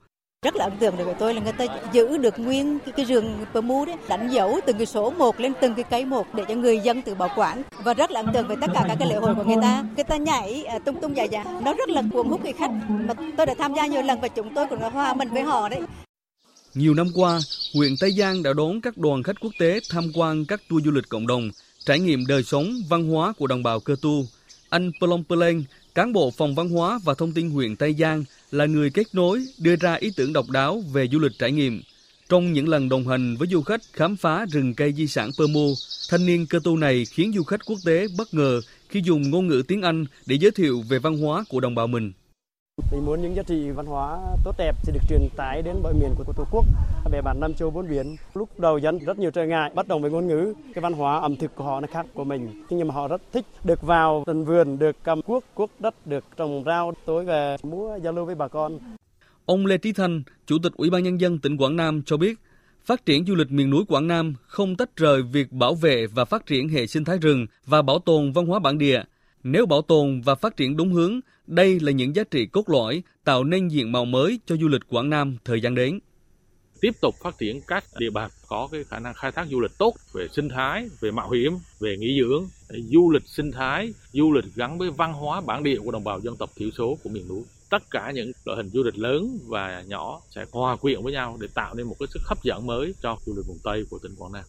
Rất là ấn tượng đối với tôi là người ta giữ được nguyên cái, cái rừng pơ mu đấy, đánh dấu từng cái số một lên từng cái cây một để cho người dân tự bảo quản và rất là ấn tượng với tất cả các cái lễ hội của người ta. Người ta nhảy à, tung tung dài dài, nó rất là cuốn hút người khách. Mà tôi đã tham gia nhiều lần và chúng tôi cũng hòa mình với họ đấy. Nhiều năm qua, huyện Tây Giang đã đón các đoàn khách quốc tế tham quan các tour du lịch cộng đồng, trải nghiệm đời sống, văn hóa của đồng bào cơ tu. Anh Plong Pleng, cán bộ phòng văn hóa và thông tin huyện Tây Giang, là người kết nối, đưa ra ý tưởng độc đáo về du lịch trải nghiệm. Trong những lần đồng hành với du khách khám phá rừng cây di sản Pơ mu thanh niên cơ tu này khiến du khách quốc tế bất ngờ khi dùng ngôn ngữ tiếng Anh để giới thiệu về văn hóa của đồng bào mình. Mình muốn những giá trị văn hóa tốt đẹp sẽ được truyền tải đến mọi miền của Tổ quốc, Về bản Nam châu bốn biển. Lúc đầu dân rất nhiều trở ngại, bắt đầu với ngôn ngữ, cái văn hóa ẩm thực của họ nó khác của mình. Nhưng mà họ rất thích được vào tận vườn, được cầm cuốc, cuốc đất, được trồng rau, tối về múa giao lưu với bà con. Ông Lê Trí Thanh, Chủ tịch Ủy ban Nhân dân tỉnh Quảng Nam cho biết, phát triển du lịch miền núi Quảng Nam không tách rời việc bảo vệ và phát triển hệ sinh thái rừng và bảo tồn văn hóa bản địa. Nếu bảo tồn và phát triển đúng hướng, đây là những giá trị cốt lõi tạo nên diện mạo mới cho du lịch Quảng Nam thời gian đến. Tiếp tục phát triển các địa bàn có cái khả năng khai thác du lịch tốt về sinh thái, về mạo hiểm, về nghỉ dưỡng, du lịch sinh thái, du lịch gắn với văn hóa bản địa của đồng bào dân tộc thiểu số của miền núi. Tất cả những loại hình du lịch lớn và nhỏ sẽ hòa quyện với nhau để tạo nên một cái sức hấp dẫn mới cho du lịch vùng Tây của tỉnh Quảng Nam.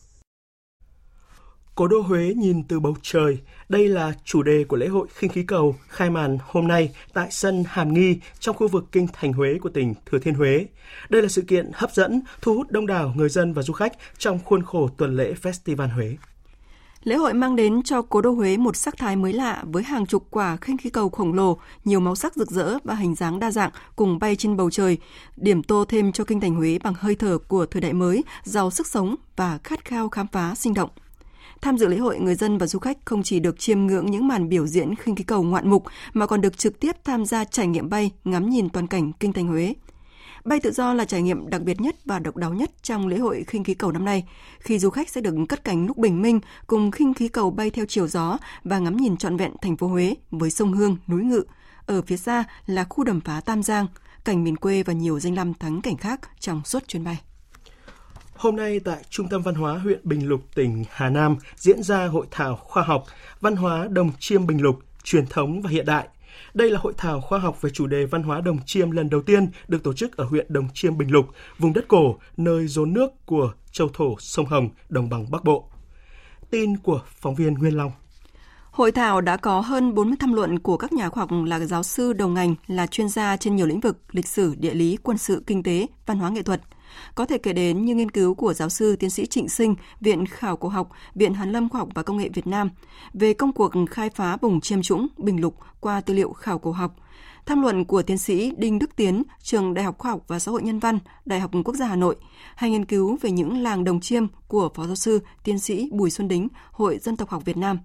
Cố đô Huế nhìn từ bầu trời, đây là chủ đề của lễ hội khinh khí cầu khai màn hôm nay tại sân Hàm Nghi trong khu vực kinh thành Huế của tỉnh Thừa Thiên Huế. Đây là sự kiện hấp dẫn, thu hút đông đảo người dân và du khách trong khuôn khổ tuần lễ Festival Huế. Lễ hội mang đến cho cố đô Huế một sắc thái mới lạ với hàng chục quả khinh khí cầu khổng lồ, nhiều màu sắc rực rỡ và hình dáng đa dạng cùng bay trên bầu trời, điểm tô thêm cho kinh thành Huế bằng hơi thở của thời đại mới, giàu sức sống và khát khao khám phá sinh động. Tham dự lễ hội, người dân và du khách không chỉ được chiêm ngưỡng những màn biểu diễn khinh khí cầu ngoạn mục mà còn được trực tiếp tham gia trải nghiệm bay, ngắm nhìn toàn cảnh kinh thành Huế. Bay tự do là trải nghiệm đặc biệt nhất và độc đáo nhất trong lễ hội khinh khí cầu năm nay, khi du khách sẽ được cất cánh lúc bình minh cùng khinh khí cầu bay theo chiều gió và ngắm nhìn trọn vẹn thành phố Huế với sông Hương, núi Ngự. Ở phía xa là khu đầm phá Tam Giang, cảnh miền quê và nhiều danh lam thắng cảnh khác trong suốt chuyến bay. Hôm nay tại Trung tâm Văn hóa huyện Bình Lục, tỉnh Hà Nam diễn ra hội thảo khoa học Văn hóa Đồng Chiêm Bình Lục, truyền thống và hiện đại. Đây là hội thảo khoa học về chủ đề văn hóa Đồng Chiêm lần đầu tiên được tổ chức ở huyện Đồng Chiêm Bình Lục, vùng đất cổ, nơi rốn nước của châu thổ sông Hồng, đồng bằng Bắc Bộ. Tin của phóng viên Nguyên Long. Hội thảo đã có hơn 40 tham luận của các nhà khoa học là giáo sư đầu ngành, là chuyên gia trên nhiều lĩnh vực lịch sử, địa lý, quân sự, kinh tế, văn hóa nghệ thuật – có thể kể đến như nghiên cứu của giáo sư tiến sĩ Trịnh Sinh, Viện Khảo cổ học, Viện Hàn lâm Khoa học và Công nghệ Việt Nam về công cuộc khai phá vùng chiêm trũng Bình Lục qua tư liệu khảo cổ học, tham luận của tiến sĩ Đinh Đức Tiến, trường Đại học Khoa học và Xã hội Nhân văn, Đại học Quốc gia Hà Nội, hay nghiên cứu về những làng đồng chiêm của Phó giáo sư, tiến sĩ Bùi Xuân Đính, Hội Dân tộc học Việt Nam.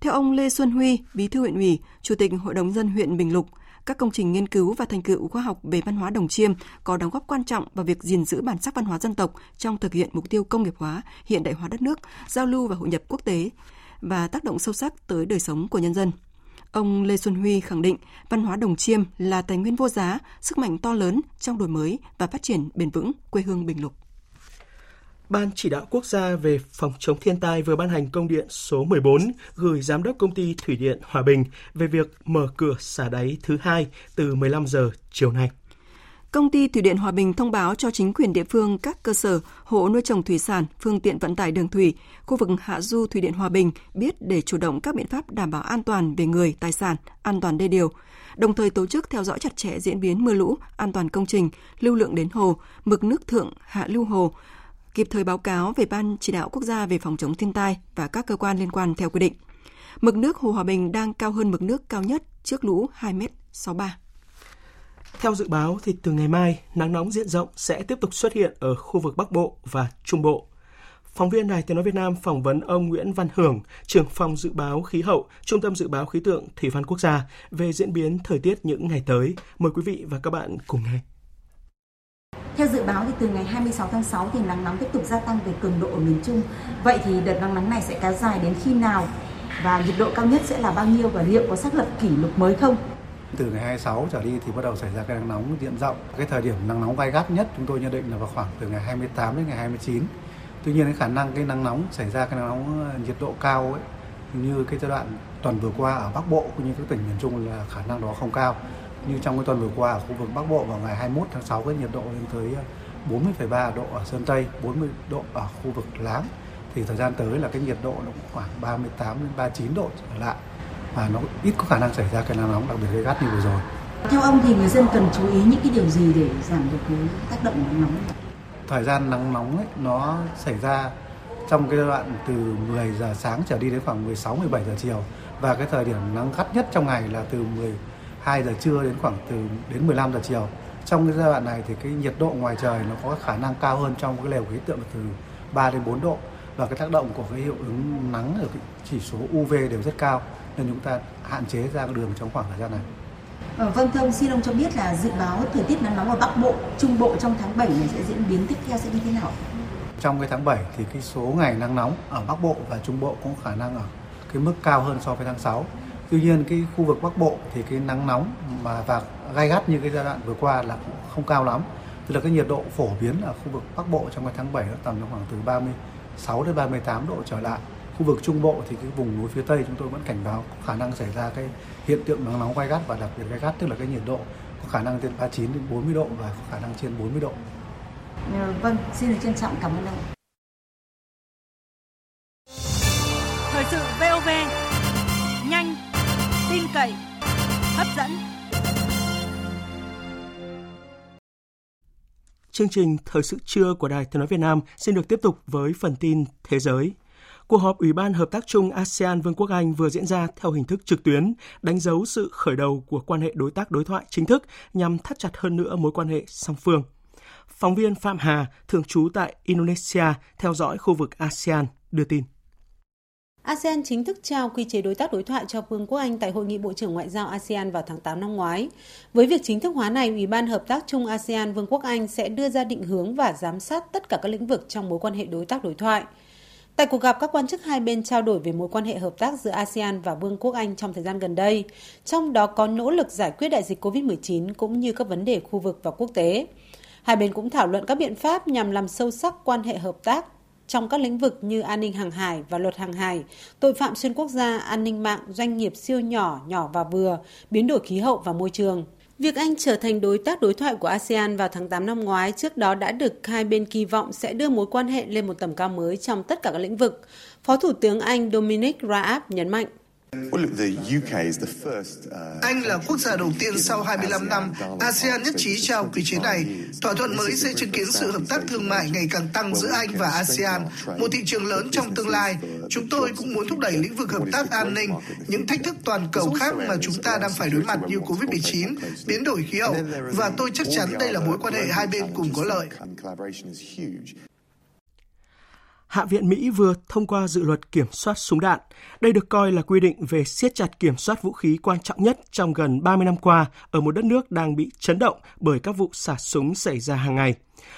Theo ông Lê Xuân Huy, Bí thư huyện ủy, Chủ tịch Hội đồng dân huyện Bình Lục, các công trình nghiên cứu và thành tựu khoa học về văn hóa Đồng Chiêm có đóng góp quan trọng vào việc gìn giữ bản sắc văn hóa dân tộc trong thực hiện mục tiêu công nghiệp hóa, hiện đại hóa đất nước, giao lưu và hội nhập quốc tế và tác động sâu sắc tới đời sống của nhân dân. Ông Lê Xuân Huy khẳng định văn hóa Đồng Chiêm là tài nguyên vô giá, sức mạnh to lớn trong đổi mới và phát triển bền vững quê hương Bình Lục. Ban chỉ đạo quốc gia về phòng chống thiên tai vừa ban hành công điện số 14 gửi giám đốc công ty thủy điện Hòa Bình về việc mở cửa xả đáy thứ hai từ 15 giờ chiều nay. Công ty Thủy điện Hòa Bình thông báo cho chính quyền địa phương, các cơ sở, hộ nuôi trồng thủy sản, phương tiện vận tải đường thủy, khu vực hạ du Thủy điện Hòa Bình biết để chủ động các biện pháp đảm bảo an toàn về người, tài sản, an toàn đê điều, đồng thời tổ chức theo dõi chặt chẽ diễn biến mưa lũ, an toàn công trình, lưu lượng đến hồ, mực nước thượng, hạ lưu hồ, kịp thời báo cáo về Ban chỉ đạo quốc gia về phòng chống thiên tai và các cơ quan liên quan theo quy định. Mực nước Hồ Hòa Bình đang cao hơn mực nước cao nhất trước lũ 2m63. Theo dự báo thì từ ngày mai, nắng nóng diện rộng sẽ tiếp tục xuất hiện ở khu vực Bắc Bộ và Trung Bộ. Phóng viên Đài Tiếng Nói Việt Nam phỏng vấn ông Nguyễn Văn Hưởng, trưởng phòng dự báo khí hậu, Trung tâm Dự báo Khí tượng Thủy văn Quốc gia về diễn biến thời tiết những ngày tới. Mời quý vị và các bạn cùng nghe. Theo dự báo thì từ ngày 26 tháng 6 thì nắng nóng tiếp tục gia tăng về cường độ ở miền Trung. Vậy thì đợt nắng nóng này sẽ kéo dài đến khi nào? Và nhiệt độ cao nhất sẽ là bao nhiêu và liệu có xác lập kỷ lục mới không? Từ ngày 26 trở đi thì bắt đầu xảy ra cái nắng nóng diện rộng. Cái thời điểm nắng nóng gai gắt nhất chúng tôi nhận định là vào khoảng từ ngày 28 đến ngày 29. Tuy nhiên cái khả năng cái nắng nóng, xảy ra cái nắng nóng ờ, nhiệt độ cao ấy, như cái giai đoạn tuần vừa qua ở Bắc Bộ cũng như các tỉnh miền Trung là khả năng đó không cao như trong cái tuần vừa qua ở khu vực Bắc Bộ vào ngày 21 tháng 6 cái nhiệt độ lên tới 40,3 ờ, độ ở Sơn Tây, 40 độ ở khu vực Láng thì thời gian tới là cái nhiệt độ nó khoảng 38 đến 39 độ trở lại và nó ít có khả năng xảy ra cái nắng nóng đặc biệt gây gắt như vừa rồi. Theo ông thì người dân cần chú ý những cái điều gì để giảm được cái tác động nắng nóng? Thời gian nắng nóng ấy, nó xảy ra trong cái đoạn từ 10 giờ sáng trở đi đến khoảng 16 17 giờ chiều và cái thời điểm nắng gắt nhất trong ngày là từ 10 2 giờ trưa đến khoảng từ đến 15 giờ chiều. Trong cái giai đoạn này thì cái nhiệt độ ngoài trời nó có khả năng cao hơn trong cái lều khí tượng từ 3 đến 4 độ và cái tác động của cái hiệu ứng nắng ở cái chỉ số UV đều rất cao nên chúng ta hạn chế ra đường trong khoảng thời gian này. À, vâng thưa ông, xin ông cho biết là dự báo thời tiết nắng nóng ở Bắc Bộ, Trung Bộ trong tháng 7 này sẽ diễn biến tiếp theo sẽ như thế nào? Trong cái tháng 7 thì cái số ngày nắng nóng ở Bắc Bộ và Trung Bộ cũng khả năng ở cái mức cao hơn so với tháng 6 Tuy nhiên cái khu vực Bắc Bộ thì cái nắng nóng mà và gai gắt như cái giai đoạn vừa qua là cũng không cao lắm. Tức là cái nhiệt độ phổ biến ở khu vực Bắc Bộ trong cái tháng 7 nó tầm khoảng từ 36 đến 38 độ trở lại. Khu vực Trung Bộ thì cái vùng núi phía Tây chúng tôi vẫn cảnh báo có khả năng xảy ra cái hiện tượng nắng nóng gai gắt và đặc biệt gai gắt tức là cái nhiệt độ có khả năng trên 39 đến 40 độ và có khả năng trên 40 độ. Ờ, vâng, xin được trân trọng cảm ơn ông. Thời sự VOV dẫn. Chương trình Thời sự trưa của Đài Tiếng Nói Việt Nam xin được tiếp tục với phần tin thế giới. Cuộc họp Ủy ban Hợp tác chung ASEAN Vương quốc Anh vừa diễn ra theo hình thức trực tuyến, đánh dấu sự khởi đầu của quan hệ đối tác đối thoại chính thức nhằm thắt chặt hơn nữa mối quan hệ song phương. Phóng viên Phạm Hà, thường trú tại Indonesia, theo dõi khu vực ASEAN, đưa tin. ASEAN chính thức trao quy chế đối tác đối thoại cho Vương quốc Anh tại Hội nghị Bộ trưởng Ngoại giao ASEAN vào tháng 8 năm ngoái. Với việc chính thức hóa này, Ủy ban Hợp tác chung ASEAN Vương quốc Anh sẽ đưa ra định hướng và giám sát tất cả các lĩnh vực trong mối quan hệ đối tác đối thoại. Tại cuộc gặp, các quan chức hai bên trao đổi về mối quan hệ hợp tác giữa ASEAN và Vương quốc Anh trong thời gian gần đây, trong đó có nỗ lực giải quyết đại dịch COVID-19 cũng như các vấn đề khu vực và quốc tế. Hai bên cũng thảo luận các biện pháp nhằm làm sâu sắc quan hệ hợp tác trong các lĩnh vực như an ninh hàng hải và luật hàng hải, tội phạm xuyên quốc gia, an ninh mạng, doanh nghiệp siêu nhỏ, nhỏ và vừa, biến đổi khí hậu và môi trường. Việc Anh trở thành đối tác đối thoại của ASEAN vào tháng 8 năm ngoái trước đó đã được hai bên kỳ vọng sẽ đưa mối quan hệ lên một tầm cao mới trong tất cả các lĩnh vực. Phó Thủ tướng Anh Dominic Raab nhấn mạnh. Anh là quốc gia đầu tiên sau 25 năm ASEAN nhất trí trao quy chế này. Thỏa thuận mới sẽ chứng kiến sự hợp tác thương mại ngày càng tăng giữa Anh và ASEAN, một thị trường lớn trong tương lai. Chúng tôi cũng muốn thúc đẩy lĩnh vực hợp tác an ninh, những thách thức toàn cầu khác mà chúng ta đang phải đối mặt như COVID-19, biến đổi khí hậu, và tôi chắc chắn đây là mối quan hệ hai bên cùng có lợi. Hạ viện Mỹ vừa thông qua dự luật kiểm soát súng đạn. Đây được coi là quy định về siết chặt kiểm soát vũ khí quan trọng nhất trong gần 30 năm qua ở một đất nước đang bị chấn động bởi các vụ xả súng xảy ra hàng ngày.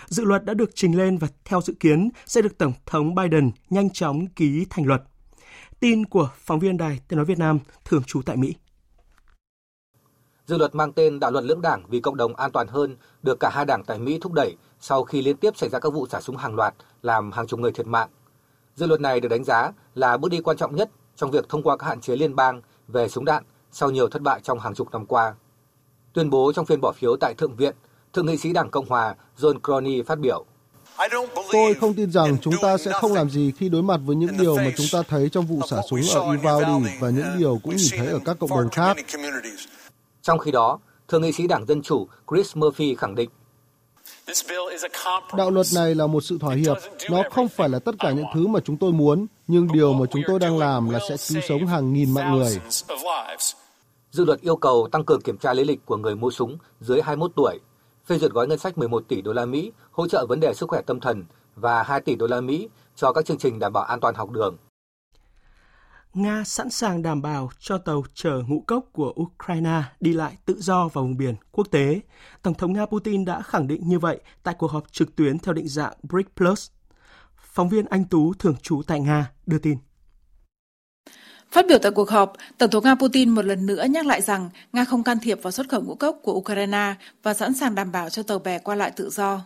Dự luật đã được trình lên và theo dự kiến sẽ được Tổng thống Biden nhanh chóng ký thành luật. Tin của phóng viên Đài Tiếng Nói Việt Nam, thường trú tại Mỹ. Dự luật mang tên Đạo luật lưỡng đảng vì cộng đồng an toàn hơn được cả hai đảng tại Mỹ thúc đẩy sau khi liên tiếp xảy ra các vụ xả súng hàng loạt làm hàng chục người thiệt mạng. Dự luật này được đánh giá là bước đi quan trọng nhất trong việc thông qua các hạn chế liên bang về súng đạn sau nhiều thất bại trong hàng chục năm qua. Tuyên bố trong phiên bỏ phiếu tại Thượng viện, Thượng nghị sĩ Đảng Cộng hòa John Crony phát biểu. Tôi không tin rằng chúng ta sẽ không làm gì khi đối mặt với những điều mà chúng ta thấy trong vụ xả súng ở Uvalde và những điều cũng nhìn thấy ở các cộng đồng khác. Trong khi đó, Thượng nghị sĩ Đảng Dân Chủ Chris Murphy khẳng định Đạo luật này là một sự thỏa hiệp. Nó không phải là tất cả những thứ mà chúng tôi muốn, nhưng điều mà chúng tôi đang làm là sẽ cứu sống hàng nghìn mạng người. Dự luật yêu cầu tăng cường kiểm tra lý lịch của người mua súng dưới 21 tuổi, phê duyệt gói ngân sách 11 tỷ đô la Mỹ hỗ trợ vấn đề sức khỏe tâm thần và 2 tỷ đô la Mỹ cho các chương trình đảm bảo an toàn học đường. Nga sẵn sàng đảm bảo cho tàu chở ngũ cốc của Ukraine đi lại tự do vào vùng biển quốc tế. Tổng thống Nga Putin đã khẳng định như vậy tại cuộc họp trực tuyến theo định dạng BRIC Plus. Phóng viên Anh Tú, thường trú tại Nga, đưa tin. Phát biểu tại cuộc họp, Tổng thống Nga Putin một lần nữa nhắc lại rằng Nga không can thiệp vào xuất khẩu ngũ cốc của Ukraine và sẵn sàng đảm bảo cho tàu bè qua lại tự do.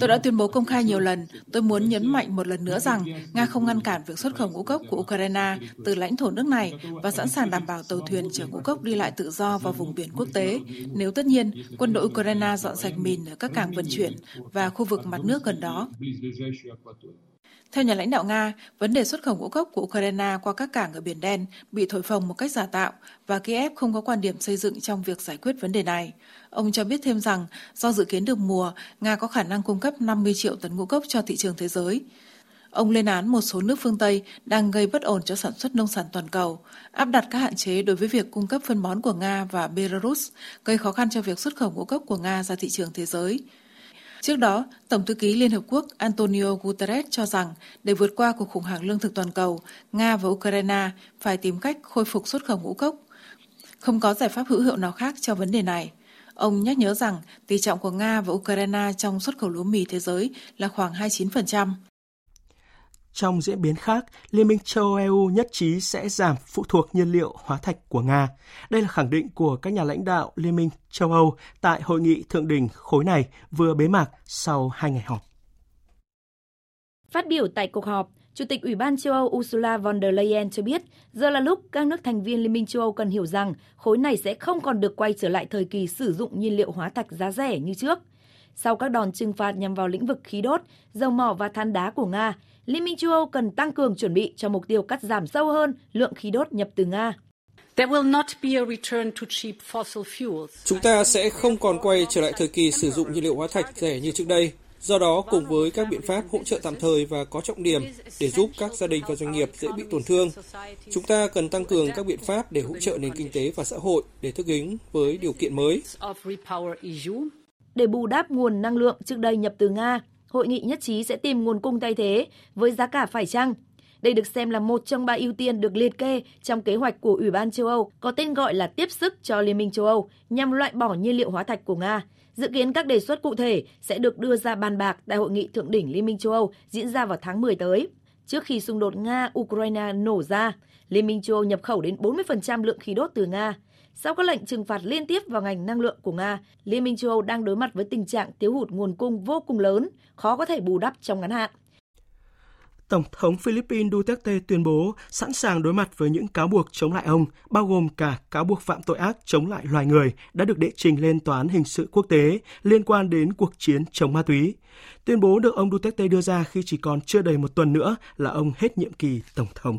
Tôi đã tuyên bố công khai nhiều lần, tôi muốn nhấn mạnh một lần nữa rằng Nga không ngăn cản việc xuất khẩu ngũ cốc của Ukraine từ lãnh thổ nước này và sẵn sàng đảm bảo tàu thuyền chở ngũ cốc đi lại tự do vào vùng biển quốc tế. Nếu tất nhiên, quân đội Ukraine dọn sạch mìn ở các cảng vận chuyển và khu vực mặt nước gần đó. Theo nhà lãnh đạo Nga, vấn đề xuất khẩu ngũ cốc của Ukraine qua các cảng ở Biển Đen bị thổi phồng một cách giả tạo và Kiev không có quan điểm xây dựng trong việc giải quyết vấn đề này. Ông cho biết thêm rằng, do dự kiến được mùa, Nga có khả năng cung cấp 50 triệu tấn ngũ cốc cho thị trường thế giới. Ông lên án một số nước phương Tây đang gây bất ổn cho sản xuất nông sản toàn cầu, áp đặt các hạn chế đối với việc cung cấp phân bón của Nga và Belarus, gây khó khăn cho việc xuất khẩu ngũ cốc của Nga ra thị trường thế giới. Trước đó, Tổng thư ký Liên Hợp Quốc Antonio Guterres cho rằng để vượt qua cuộc khủng hoảng lương thực toàn cầu, Nga và Ukraine phải tìm cách khôi phục xuất khẩu ngũ cốc. Không có giải pháp hữu hiệu nào khác cho vấn đề này. Ông nhắc nhớ rằng tỷ trọng của Nga và Ukraine trong xuất khẩu lúa mì thế giới là khoảng 29%. Trong diễn biến khác, Liên minh châu Âu EU nhất trí sẽ giảm phụ thuộc nhiên liệu hóa thạch của Nga. Đây là khẳng định của các nhà lãnh đạo Liên minh châu Âu tại hội nghị thượng đỉnh khối này vừa bế mạc sau hai ngày họp. Phát biểu tại cuộc họp, Chủ tịch Ủy ban châu Âu Ursula von der Leyen cho biết, giờ là lúc các nước thành viên Liên minh châu Âu cần hiểu rằng khối này sẽ không còn được quay trở lại thời kỳ sử dụng nhiên liệu hóa thạch giá rẻ như trước. Sau các đòn trừng phạt nhằm vào lĩnh vực khí đốt, dầu mỏ và than đá của Nga, Liên minh châu Âu cần tăng cường chuẩn bị cho mục tiêu cắt giảm sâu hơn lượng khí đốt nhập từ Nga. Chúng ta sẽ không còn quay trở lại thời kỳ sử dụng nhiên liệu hóa thạch rẻ như trước đây. Do đó, cùng với các biện pháp hỗ trợ tạm thời và có trọng điểm để giúp các gia đình và doanh nghiệp dễ bị tổn thương, chúng ta cần tăng cường các biện pháp để hỗ trợ nền kinh tế và xã hội để thích ứng với điều kiện mới. Để bù đắp nguồn năng lượng trước đây nhập từ Nga, hội nghị nhất trí sẽ tìm nguồn cung thay thế với giá cả phải chăng. Đây được xem là một trong ba ưu tiên được liệt kê trong kế hoạch của Ủy ban châu Âu có tên gọi là tiếp sức cho Liên minh châu Âu nhằm loại bỏ nhiên liệu hóa thạch của Nga. Dự kiến các đề xuất cụ thể sẽ được đưa ra bàn bạc tại hội nghị thượng đỉnh Liên minh châu Âu diễn ra vào tháng 10 tới. Trước khi xung đột Nga-Ukraine nổ ra, Liên minh châu Âu nhập khẩu đến 40% lượng khí đốt từ Nga. Sau các lệnh trừng phạt liên tiếp vào ngành năng lượng của Nga, Liên minh châu Âu đang đối mặt với tình trạng thiếu hụt nguồn cung vô cùng lớn, khó có thể bù đắp trong ngắn hạn. Tổng thống Philippines Duterte tuyên bố sẵn sàng đối mặt với những cáo buộc chống lại ông, bao gồm cả cáo buộc phạm tội ác chống lại loài người đã được đệ trình lên Tòa án Hình sự Quốc tế liên quan đến cuộc chiến chống ma túy. Tuyên bố được ông Duterte đưa ra khi chỉ còn chưa đầy một tuần nữa là ông hết nhiệm kỳ Tổng thống.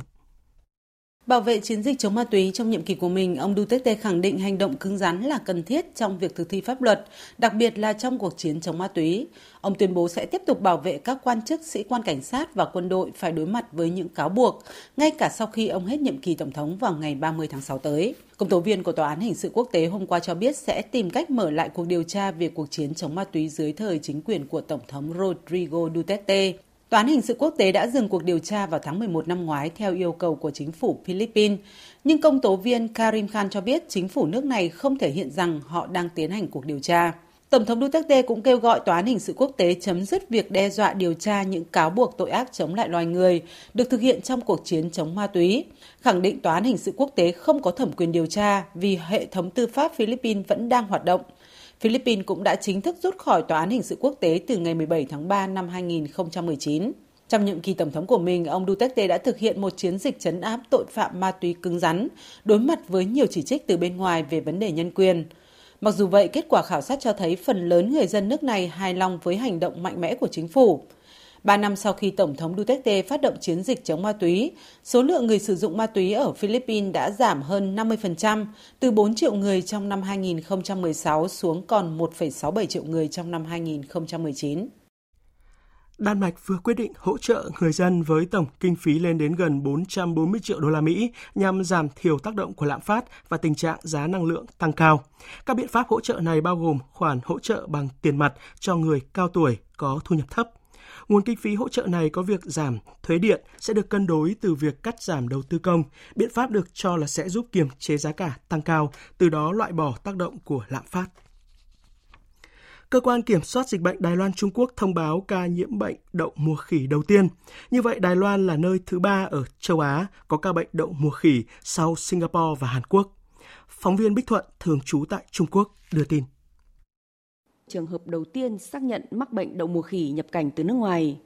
Bảo vệ chiến dịch chống ma túy trong nhiệm kỳ của mình, ông Duterte khẳng định hành động cứng rắn là cần thiết trong việc thực thi pháp luật, đặc biệt là trong cuộc chiến chống ma túy. Ông tuyên bố sẽ tiếp tục bảo vệ các quan chức, sĩ quan cảnh sát và quân đội phải đối mặt với những cáo buộc, ngay cả sau khi ông hết nhiệm kỳ tổng thống vào ngày 30 tháng 6 tới. Công tố viên của Tòa án Hình sự Quốc tế hôm qua cho biết sẽ tìm cách mở lại cuộc điều tra về cuộc chiến chống ma túy dưới thời chính quyền của Tổng thống Rodrigo Duterte. Tòa án hình sự quốc tế đã dừng cuộc điều tra vào tháng 11 năm ngoái theo yêu cầu của chính phủ Philippines, nhưng công tố viên Karim Khan cho biết chính phủ nước này không thể hiện rằng họ đang tiến hành cuộc điều tra. Tổng thống Duterte cũng kêu gọi Tòa án hình sự quốc tế chấm dứt việc đe dọa điều tra những cáo buộc tội ác chống lại loài người được thực hiện trong cuộc chiến chống ma túy, khẳng định Tòa án hình sự quốc tế không có thẩm quyền điều tra vì hệ thống tư pháp Philippines vẫn đang hoạt động. Philippines cũng đã chính thức rút khỏi Tòa án hình sự quốc tế từ ngày 17 tháng 3 năm 2019. Trong nhiệm kỳ tổng thống của mình, ông Duterte đã thực hiện một chiến dịch chấn áp tội phạm ma túy cứng rắn, đối mặt với nhiều chỉ trích từ bên ngoài về vấn đề nhân quyền. Mặc dù vậy, kết quả khảo sát cho thấy phần lớn người dân nước này hài lòng với hành động mạnh mẽ của chính phủ. Ba năm sau khi Tổng thống Duterte phát động chiến dịch chống ma túy, số lượng người sử dụng ma túy ở Philippines đã giảm hơn 50%, từ 4 triệu người trong năm 2016 xuống còn 1,67 triệu người trong năm 2019. Đan Mạch vừa quyết định hỗ trợ người dân với tổng kinh phí lên đến gần 440 triệu đô la Mỹ nhằm giảm thiểu tác động của lạm phát và tình trạng giá năng lượng tăng cao. Các biện pháp hỗ trợ này bao gồm khoản hỗ trợ bằng tiền mặt cho người cao tuổi có thu nhập thấp. Nguồn kinh phí hỗ trợ này có việc giảm thuế điện sẽ được cân đối từ việc cắt giảm đầu tư công. Biện pháp được cho là sẽ giúp kiềm chế giá cả tăng cao, từ đó loại bỏ tác động của lạm phát. Cơ quan Kiểm soát Dịch bệnh Đài Loan Trung Quốc thông báo ca nhiễm bệnh đậu mùa khỉ đầu tiên. Như vậy, Đài Loan là nơi thứ ba ở châu Á có ca bệnh đậu mùa khỉ sau Singapore và Hàn Quốc. Phóng viên Bích Thuận, thường trú tại Trung Quốc, đưa tin. Trường hợp đầu tiên xác nhận mắc bệnh đậu mùa khỉ nhập cảnh từ nước ngoài.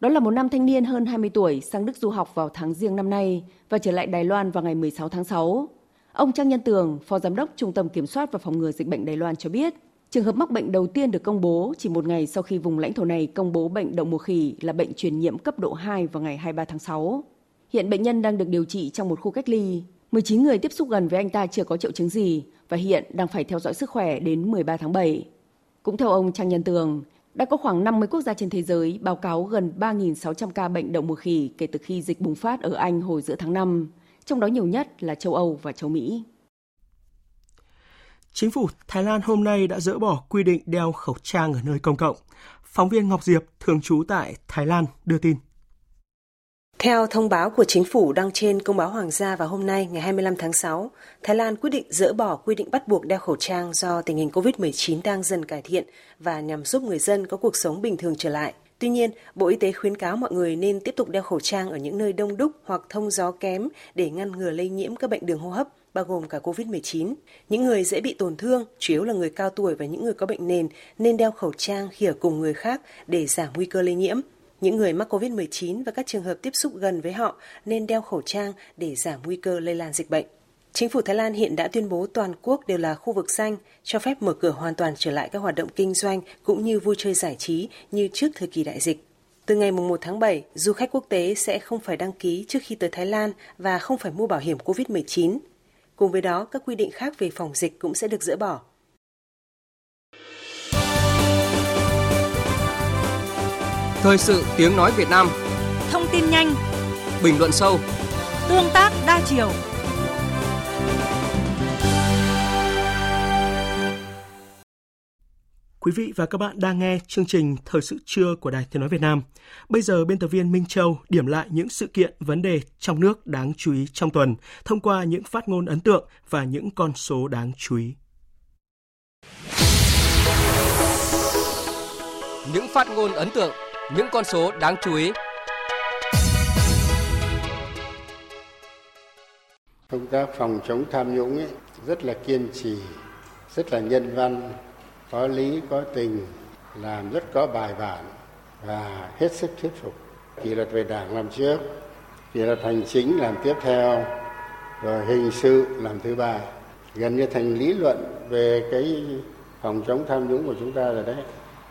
Đó là một nam thanh niên hơn 20 tuổi sang Đức du học vào tháng riêng năm nay và trở lại Đài Loan vào ngày 16 tháng 6. Ông Trang Nhân Tường, Phó Giám đốc Trung tâm Kiểm soát và Phòng ngừa Dịch bệnh Đài Loan cho biết, Trường hợp mắc bệnh đầu tiên được công bố chỉ một ngày sau khi vùng lãnh thổ này công bố bệnh đậu mùa khỉ là bệnh truyền nhiễm cấp độ 2 vào ngày 23 tháng 6. Hiện bệnh nhân đang được điều trị trong một khu cách ly. 19 người tiếp xúc gần với anh ta chưa có triệu chứng gì và hiện đang phải theo dõi sức khỏe đến 13 tháng 7. Cũng theo ông Trang Nhân Tường, đã có khoảng 50 quốc gia trên thế giới báo cáo gần 3.600 ca bệnh đậu mùa khỉ kể từ khi dịch bùng phát ở Anh hồi giữa tháng 5, trong đó nhiều nhất là châu Âu và châu Mỹ. Chính phủ Thái Lan hôm nay đã dỡ bỏ quy định đeo khẩu trang ở nơi công cộng. Phóng viên Ngọc Diệp, thường trú tại Thái Lan, đưa tin. Theo thông báo của chính phủ đăng trên Công báo Hoàng gia vào hôm nay ngày 25 tháng 6, Thái Lan quyết định dỡ bỏ quy định bắt buộc đeo khẩu trang do tình hình COVID-19 đang dần cải thiện và nhằm giúp người dân có cuộc sống bình thường trở lại. Tuy nhiên, Bộ Y tế khuyến cáo mọi người nên tiếp tục đeo khẩu trang ở những nơi đông đúc hoặc thông gió kém để ngăn ngừa lây nhiễm các bệnh đường hô hấp bao gồm cả COVID-19. Những người dễ bị tổn thương, chủ yếu là người cao tuổi và những người có bệnh nền, nên đeo khẩu trang khi ở cùng người khác để giảm nguy cơ lây nhiễm. Những người mắc COVID-19 và các trường hợp tiếp xúc gần với họ nên đeo khẩu trang để giảm nguy cơ lây lan dịch bệnh. Chính phủ Thái Lan hiện đã tuyên bố toàn quốc đều là khu vực xanh, cho phép mở cửa hoàn toàn trở lại các hoạt động kinh doanh cũng như vui chơi giải trí như trước thời kỳ đại dịch. Từ ngày 1 tháng 7, du khách quốc tế sẽ không phải đăng ký trước khi tới Thái Lan và không phải mua bảo hiểm COVID-19. Cùng với đó, các quy định khác về phòng dịch cũng sẽ được dỡ bỏ. Thời sự tiếng nói Việt Nam. Thông tin nhanh. Bình luận sâu. Tương tác đa chiều. Quý vị và các bạn đang nghe chương trình Thời sự trưa của Đài Tiếng Nói Việt Nam. Bây giờ biên tập viên Minh Châu điểm lại những sự kiện, vấn đề trong nước đáng chú ý trong tuần thông qua những phát ngôn ấn tượng và những con số đáng chú ý. Những phát ngôn ấn tượng, những con số đáng chú ý. Công tác phòng chống tham nhũng ấy rất là kiên trì, rất là nhân văn, có lý có tình làm rất có bài bản và hết sức thuyết phục. Kỷ luật về đảng làm trước kỷ luật hành chính làm tiếp theo rồi hình sự làm thứ ba. Gần như thành lý luận về cái phòng chống tham nhũng của chúng ta rồi đấy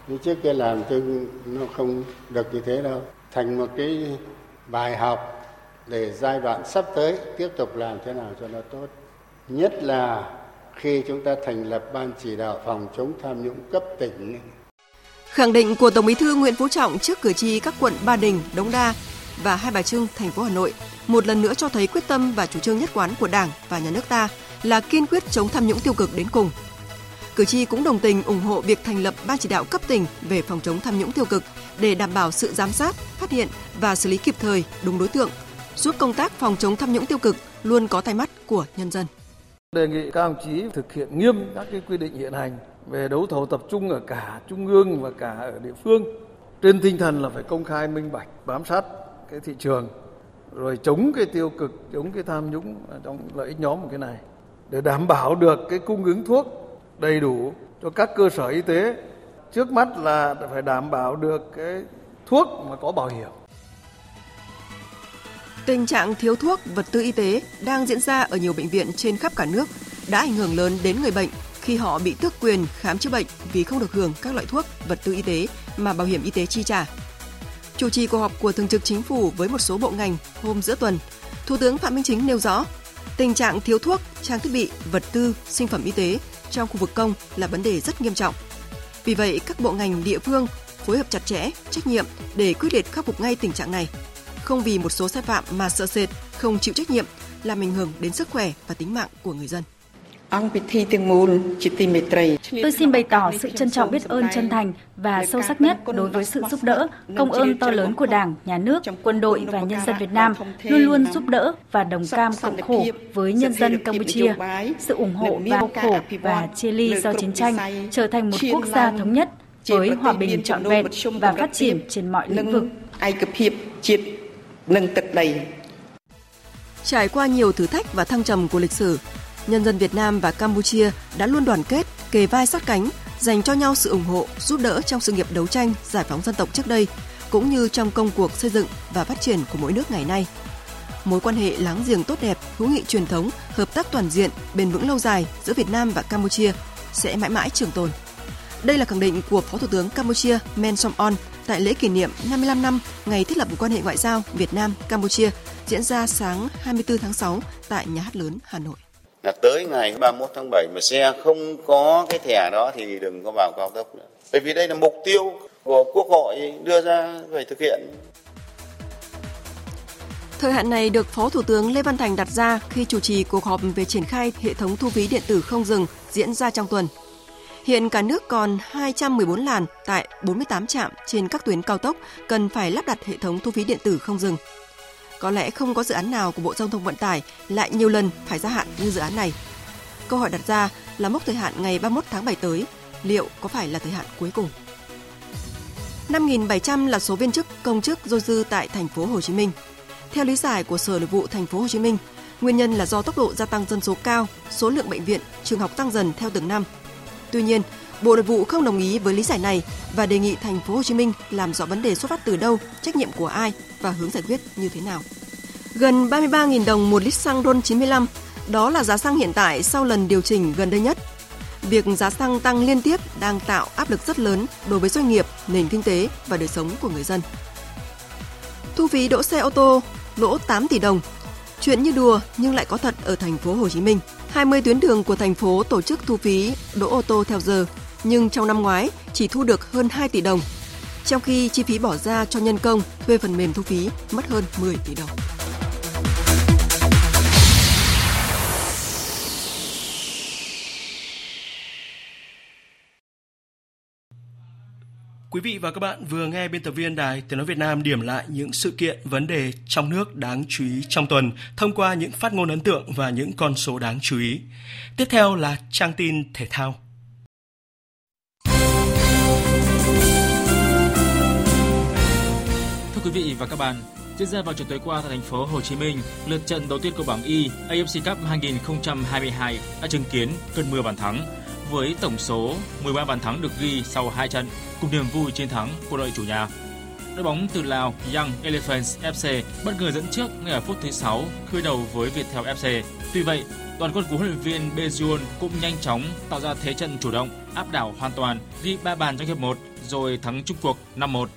như trước kia làm chứ nó không được như thế đâu thành một cái bài học để giai đoạn sắp tới tiếp tục làm thế nào cho nó tốt nhất là khi chúng ta thành lập ban chỉ đạo phòng chống tham nhũng cấp tỉnh. Khẳng định của Tổng Bí thư Nguyễn Phú Trọng trước cử tri các quận Ba Đình, Đống Đa và Hai Bà Trưng, thành phố Hà Nội một lần nữa cho thấy quyết tâm và chủ trương nhất quán của Đảng và nhà nước ta là kiên quyết chống tham nhũng tiêu cực đến cùng. Cử tri cũng đồng tình ủng hộ việc thành lập ban chỉ đạo cấp tỉnh về phòng chống tham nhũng tiêu cực để đảm bảo sự giám sát, phát hiện và xử lý kịp thời đúng đối tượng, giúp công tác phòng chống tham nhũng tiêu cực luôn có tay mắt của nhân dân. Đề nghị các đồng chí thực hiện nghiêm các cái quy định hiện hành về đấu thầu tập trung ở cả trung ương và cả ở địa phương trên tinh thần là phải công khai minh bạch bám sát cái thị trường rồi chống cái tiêu cực chống cái tham nhũng trong lợi ích nhóm một cái này để đảm bảo được cái cung ứng thuốc đầy đủ cho các cơ sở y tế trước mắt là phải đảm bảo được cái thuốc mà có bảo hiểm Tình trạng thiếu thuốc, vật tư y tế đang diễn ra ở nhiều bệnh viện trên khắp cả nước đã ảnh hưởng lớn đến người bệnh khi họ bị tước quyền khám chữa bệnh vì không được hưởng các loại thuốc, vật tư y tế mà bảo hiểm y tế chi trả. Chủ trì cuộc họp của Thường trực Chính phủ với một số bộ ngành hôm giữa tuần, Thủ tướng Phạm Minh Chính nêu rõ, tình trạng thiếu thuốc, trang thiết bị, vật tư, sinh phẩm y tế trong khu vực công là vấn đề rất nghiêm trọng. Vì vậy, các bộ ngành địa phương phối hợp chặt chẽ, trách nhiệm để quyết liệt khắc phục ngay tình trạng này. Không vì một số sai phạm mà sợ sệt, không chịu trách nhiệm, làm ảnh hưởng đến sức khỏe và tính mạng của người dân. Tôi xin bày tỏ sự trân trọng biết ơn chân thành và sâu sắc nhất đối với sự giúp đỡ, công ơn to lớn của Đảng, Nhà nước, quân đội và nhân dân Việt Nam luôn luôn giúp đỡ và đồng cam cộng khổ với nhân dân Campuchia. Sự ủng hộ và khổ và chia ly do chiến tranh trở thành một quốc gia thống nhất với hòa bình trọn vẹn và phát triển trên mọi lĩnh vực. Trải qua nhiều thử thách và thăng trầm của lịch sử, nhân dân Việt Nam và Campuchia đã luôn đoàn kết, kề vai sát cánh, dành cho nhau sự ủng hộ, giúp đỡ trong sự nghiệp đấu tranh, giải phóng dân tộc trước đây, cũng như trong công cuộc xây dựng và phát triển của mỗi nước ngày nay. Mối quan hệ láng giềng tốt đẹp, hữu nghị truyền thống, hợp tác toàn diện, bền vững lâu dài giữa Việt Nam và Campuchia sẽ mãi mãi trường tồn. Đây là khẳng định của Phó Thủ tướng Campuchia Men Som On tại lễ kỷ niệm 55 năm ngày thiết lập quan hệ ngoại giao Việt Nam Campuchia diễn ra sáng 24 tháng 6 tại Nhà hát lớn Hà Nội là tới ngày 31 tháng 7 mà xe không có cái thẻ đó thì đừng có vào cao tốc nữa. Bởi vì đây là mục tiêu của Quốc hội đưa ra phải thực hiện. Thời hạn này được Phó Thủ tướng Lê Văn Thành đặt ra khi chủ trì cuộc họp về triển khai hệ thống thu phí điện tử không dừng diễn ra trong tuần. Hiện cả nước còn 214 làn tại 48 trạm trên các tuyến cao tốc cần phải lắp đặt hệ thống thu phí điện tử không dừng. Có lẽ không có dự án nào của Bộ Giao thông Vận tải lại nhiều lần phải gia hạn như dự án này. Câu hỏi đặt ra là mốc thời hạn ngày 31 tháng 7 tới, liệu có phải là thời hạn cuối cùng? 5.700 là số viên chức công chức dôi dư tại thành phố Hồ Chí Minh. Theo lý giải của Sở Nội vụ thành phố Hồ Chí Minh, nguyên nhân là do tốc độ gia tăng dân số cao, số lượng bệnh viện, trường học tăng dần theo từng năm. Tuy nhiên, Bộ Nội vụ không đồng ý với lý giải này và đề nghị thành phố Hồ Chí Minh làm rõ vấn đề xuất phát từ đâu, trách nhiệm của ai và hướng giải quyết như thế nào. Gần 33.000 đồng một lít xăng RON 95, đó là giá xăng hiện tại sau lần điều chỉnh gần đây nhất. Việc giá xăng tăng liên tiếp đang tạo áp lực rất lớn đối với doanh nghiệp, nền kinh tế và đời sống của người dân. Thu phí đỗ xe ô tô lỗ 8 tỷ đồng. Chuyện như đùa nhưng lại có thật ở thành phố Hồ Chí Minh. 20 tuyến đường của thành phố tổ chức thu phí đỗ ô tô theo giờ, nhưng trong năm ngoái chỉ thu được hơn 2 tỷ đồng trong khi chi phí bỏ ra cho nhân công thuê phần mềm thu phí mất hơn 10 tỷ đồng. Quý vị và các bạn vừa nghe biên tập viên Đài Tiếng Nói Việt Nam điểm lại những sự kiện, vấn đề trong nước đáng chú ý trong tuần thông qua những phát ngôn ấn tượng và những con số đáng chú ý. Tiếp theo là trang tin thể thao. Quý vị và các bạn, diễn ra vào chiều tối qua tại thành phố Hồ Chí Minh, lượt trận đầu tiên của bảng Y AFC Cup 2022 đã chứng kiến cơn mưa bàn thắng với tổng số 13 bàn thắng được ghi sau hai trận cùng niềm vui chiến thắng của đội chủ nhà. Đội bóng từ Lào Young Elephants FC bất ngờ dẫn trước ngay ở phút thứ 6 khơi đầu với Viettel FC. Tuy vậy, toàn quân của huấn luyện viên Bejuan cũng nhanh chóng tạo ra thế trận chủ động, áp đảo hoàn toàn, ghi 3 bàn trong hiệp 1 rồi thắng chung cuộc 5-1.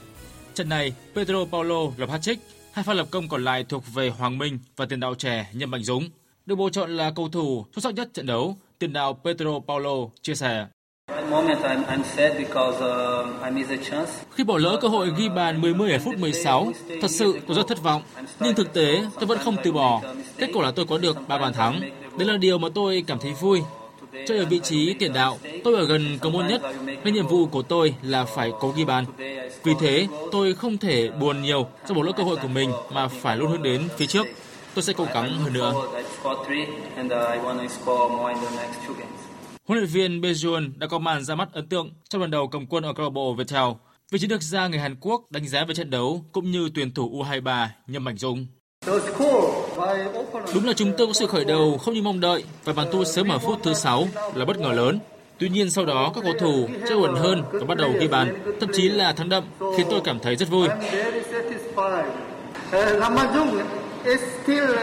Trận này, Pedro Paulo lập hat-trick, hai pha lập công còn lại thuộc về Hoàng Minh và tiền đạo trẻ Nhâm Mạnh Dũng. Được bầu chọn là cầu thủ xuất sắc nhất trận đấu, tiền đạo Pedro Paulo chia sẻ. Khi bỏ lỡ cơ hội ghi bàn 10 ở phút 16, thật sự tôi rất thất vọng. Nhưng thực tế, tôi vẫn không từ bỏ. Kết quả là tôi có được 3 bàn thắng. Đây là điều mà tôi cảm thấy vui. Chơi ở vị trí tiền đạo, tôi ở gần cầu môn nhất, nên nhiệm vụ của tôi là phải cố ghi bàn. Vì thế, tôi không thể buồn nhiều cho một lỗi cơ hội của mình mà phải luôn hướng đến phía trước. Tôi sẽ cố gắng hơn nữa. Huấn luyện viên Bejun đã có màn ra mắt ấn tượng trong lần đầu cầm quân ở câu lạc bộ Viettel. Vị chiến lược gia người Hàn Quốc đánh giá về trận đấu cũng như tuyển thủ U23 Nhâm Mạnh Dũng. Đúng là chúng tôi có sự khởi đầu không như mong đợi và bàn thua sớm ở phút thứ 6 là bất ngờ lớn. Tuy nhiên sau đó các cầu thủ chơi ổn hơn và bắt đầu ghi bàn, thậm chí là thắng đậm khiến tôi cảm thấy rất vui.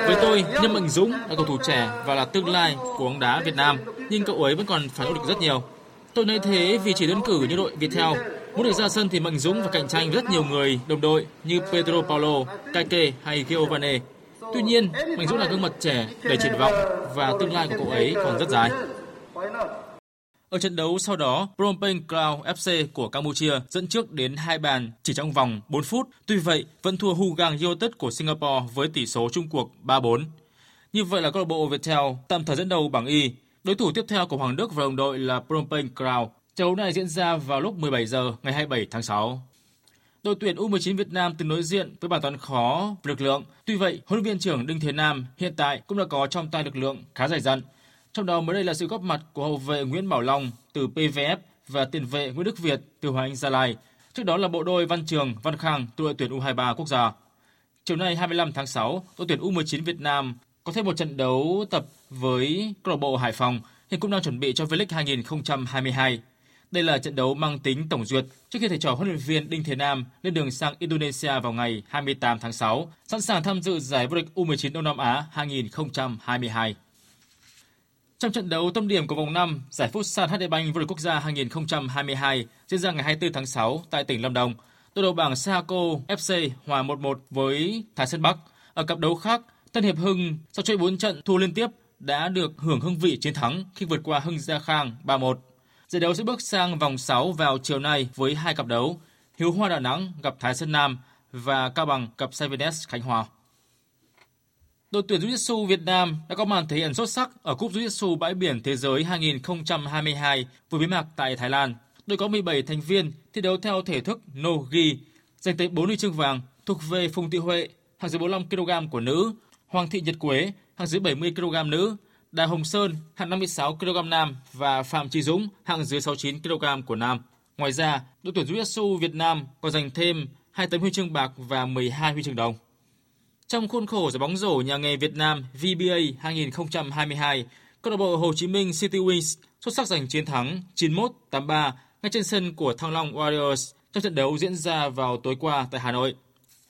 Với tôi, Nhâm Mạnh Dũng là cầu thủ trẻ và là tương lai của bóng đá Việt Nam, nhưng cậu ấy vẫn còn phải nỗ lực rất nhiều. Tôi nói thế vì chỉ đơn cử như đội Viettel, muốn được ra sân thì Mạnh Dũng phải cạnh tranh rất nhiều người đồng đội như Pedro Paulo, Kake hay Giovane. Tuy nhiên, Mạnh Dũng là gương mặt trẻ đầy triển vọng và tương lai của cậu ấy còn rất dài. Ở trận đấu sau đó, Phnom Penh Cloud FC của Campuchia dẫn trước đến hai bàn chỉ trong vòng 4 phút. Tuy vậy, vẫn thua Hugang United của Singapore với tỷ số chung cuộc 3-4. Như vậy là câu lạc bộ Viettel tạm thời dẫn đầu bảng Y. Đối thủ tiếp theo của Hoàng Đức và đồng đội là Phnom Penh Cloud Trận đấu này diễn ra vào lúc 17 giờ ngày 27 tháng 6. Đội tuyển U19 Việt Nam từng đối diện với bài toán khó về lực lượng. Tuy vậy, huấn luyện viên trưởng Đinh Thế Nam hiện tại cũng đã có trong tay lực lượng khá dày dặn. Trong đó mới đây là sự góp mặt của hậu vệ Nguyễn Bảo Long từ PVF và tiền vệ Nguyễn Đức Việt từ Hoàng Anh Gia Lai. Trước đó là bộ đôi Văn Trường, Văn Khang từ đội tuyển U23 quốc gia. Chiều nay 25 tháng 6, đội tuyển U19 Việt Nam có thêm một trận đấu tập với câu lạc bộ Hải Phòng hiện cũng đang chuẩn bị cho V-League 2022. Đây là trận đấu mang tính tổng duyệt trước khi thầy trò huấn luyện viên Đinh Thế Nam lên đường sang Indonesia vào ngày 28 tháng 6, sẵn sàng tham dự giải vô địch U19 Đông Nam Á 2022. Trong trận đấu tâm điểm của vòng 5, giải Phút San HD Bank vô địch quốc gia 2022 diễn ra ngày 24 tháng 6 tại tỉnh Lâm Đồng. Đội đầu bảng Saco FC hòa 1-1 với Thái Sơn Bắc. Ở cặp đấu khác, Tân Hiệp Hưng sau chơi 4 trận thua liên tiếp đã được hưởng hương vị chiến thắng khi vượt qua Hưng Gia Khang 3-1. Giải đấu sẽ bước sang vòng 6 vào chiều nay với hai cặp đấu, Hiếu Hoa Đà Nẵng gặp Thái Sơn Nam và Cao Bằng gặp Savines Khánh Hòa. Đội tuyển Jiu-Jitsu Việt Nam đã có màn thể hiện xuất sắc ở Cúp Jiu-Jitsu bãi biển thế giới 2022 vừa bế mạc tại Thái Lan. Đội có 17 thành viên thi đấu theo thể thức no-gi, giành tới 4 huy chương vàng thuộc về Phùng Thị Huệ, hạng dưới 45 kg của nữ, Hoàng Thị Nhật Quế, hạng dưới 70 kg nữ, Đào Hồng Sơn, hạng 56 kg nam và Phạm Trí Dũng, hạng dưới 69 kg của nam. Ngoài ra, đội tuyển Jiu-Jitsu Việt Nam còn giành thêm 2 tấm huy chương bạc và 12 huy chương đồng. Trong khuôn khổ giải bóng rổ nhà nghề Việt Nam VBA 2022, câu lạc bộ Hồ Chí Minh City Wings xuất sắc giành chiến thắng 91-83 ngay trên sân của Thăng Long Warriors trong trận đấu diễn ra vào tối qua tại Hà Nội.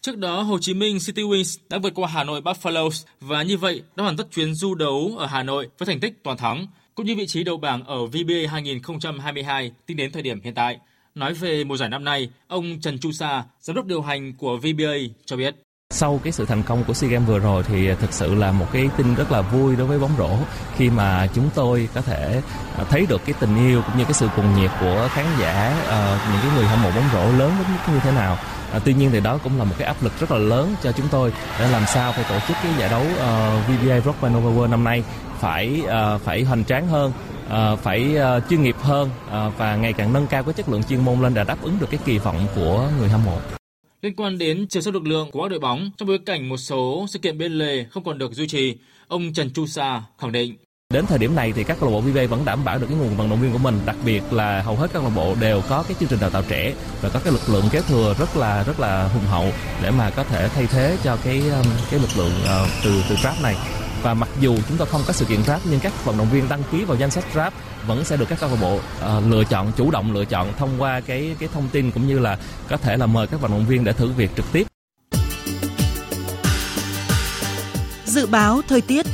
Trước đó, Hồ Chí Minh City Wings đã vượt qua Hà Nội Buffaloes và như vậy đã hoàn tất chuyến du đấu ở Hà Nội với thành tích toàn thắng, cũng như vị trí đầu bảng ở VBA 2022 tính đến thời điểm hiện tại. Nói về mùa giải năm nay, ông Trần Chu Sa, giám đốc điều hành của VBA cho biết. Sau cái sự thành công của SEA Games vừa rồi thì thực sự là một cái tin rất là vui đối với bóng rổ khi mà chúng tôi có thể à, thấy được cái tình yêu cũng như cái sự cuồng nhiệt của khán giả ờ, những cái người hâm mộ bóng rổ lớn đến như thế nào. À, tuy nhiên thì đó cũng là một cái áp lực rất là lớn cho chúng tôi để làm sao phải tổ chức cái giải đấu ờ, uh, VBA Rock Nova World năm nay phải uh, phải hoành tráng hơn uh, phải uh, chuyên nghiệp hơn uh, và ngày càng nâng cao cái chất lượng chuyên môn lên để đáp ứng được cái kỳ vọng của người hâm mộ liên quan đến chiều sâu lực lượng của các đội bóng trong bối cảnh một số sự kiện bên lề không còn được duy trì, ông Trần Chu Sa khẳng định. Đến thời điểm này thì các câu lạc bộ VV vẫn đảm bảo được cái nguồn vận động viên của mình, đặc biệt là hầu hết các câu lạc bộ đều có cái chương trình đào tạo trẻ và có cái lực lượng kế thừa rất là rất là hùng hậu để mà có thể thay thế cho cái um, cái lực lượng uh, từ từ draft này. Và mặc dù chúng ta không có sự kiện draft nhưng các vận động viên đăng ký vào danh sách draft vẫn sẽ được các câu lạc bộ uh, lựa chọn chủ động lựa chọn thông qua cái cái thông tin cũng như là có thể là mời các vận động viên để thử việc trực tiếp. Dự báo thời tiết.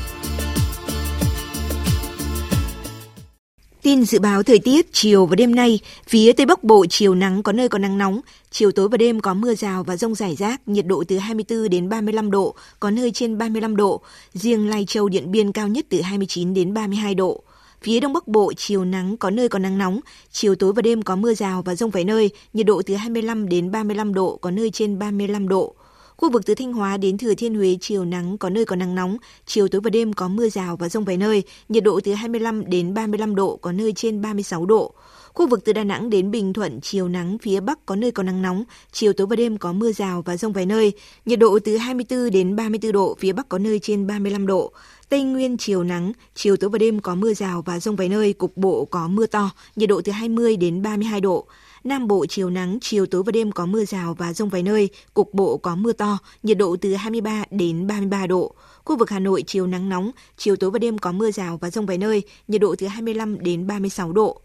Tin dự báo thời tiết chiều và đêm nay, phía Tây Bắc Bộ chiều nắng có nơi có nắng nóng, chiều tối và đêm có mưa rào và rông rải rác, nhiệt độ từ 24 đến 35 độ, có nơi trên 35 độ, riêng Lai Châu Điện Biên cao nhất từ 29 đến 32 độ. Phía Đông Bắc Bộ chiều nắng có nơi có nắng nóng, chiều tối và đêm có mưa rào và rông vài nơi, nhiệt độ từ 25 đến 35 độ, có nơi trên 35 độ. Khu vực từ Thanh Hóa đến Thừa Thiên Huế chiều nắng có nơi có nắng nóng, chiều tối và đêm có mưa rào và rông vài nơi, nhiệt độ từ 25 đến 35 độ, có nơi trên 36 độ. Khu vực từ Đà Nẵng đến Bình Thuận chiều nắng phía Bắc có nơi có nắng nóng, chiều tối và đêm có mưa rào và rông vài nơi, nhiệt độ từ 24 đến 34 độ, phía Bắc có nơi trên 35 độ. Tây Nguyên chiều nắng, chiều tối và đêm có mưa rào và rông vài nơi, cục bộ có mưa to, nhiệt độ từ 20 đến 32 độ. Nam Bộ chiều nắng, chiều tối và đêm có mưa rào và rông vài nơi, cục bộ có mưa to, nhiệt độ từ 23 đến 33 độ. Khu vực Hà Nội chiều nắng nóng, chiều tối và đêm có mưa rào và rông vài nơi, nhiệt độ từ 25 đến 36 độ.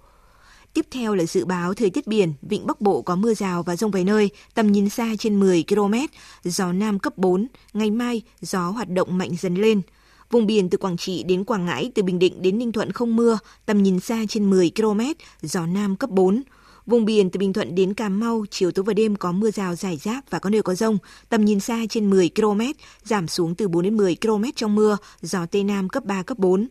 Tiếp theo là dự báo thời tiết biển, vịnh Bắc Bộ có mưa rào và rông vài nơi, tầm nhìn xa trên 10 km, gió Nam cấp 4, ngày mai gió hoạt động mạnh dần lên. Vùng biển từ Quảng Trị đến Quảng Ngãi, từ Bình Định đến Ninh Thuận không mưa, tầm nhìn xa trên 10 km, gió Nam cấp 4. Vùng biển từ Bình Thuận đến Cà Mau, chiều tối và đêm có mưa rào rải rác và có nơi có rông, tầm nhìn xa trên 10 km, giảm xuống từ 4 đến 10 km trong mưa, gió Tây Nam cấp 3, cấp 4.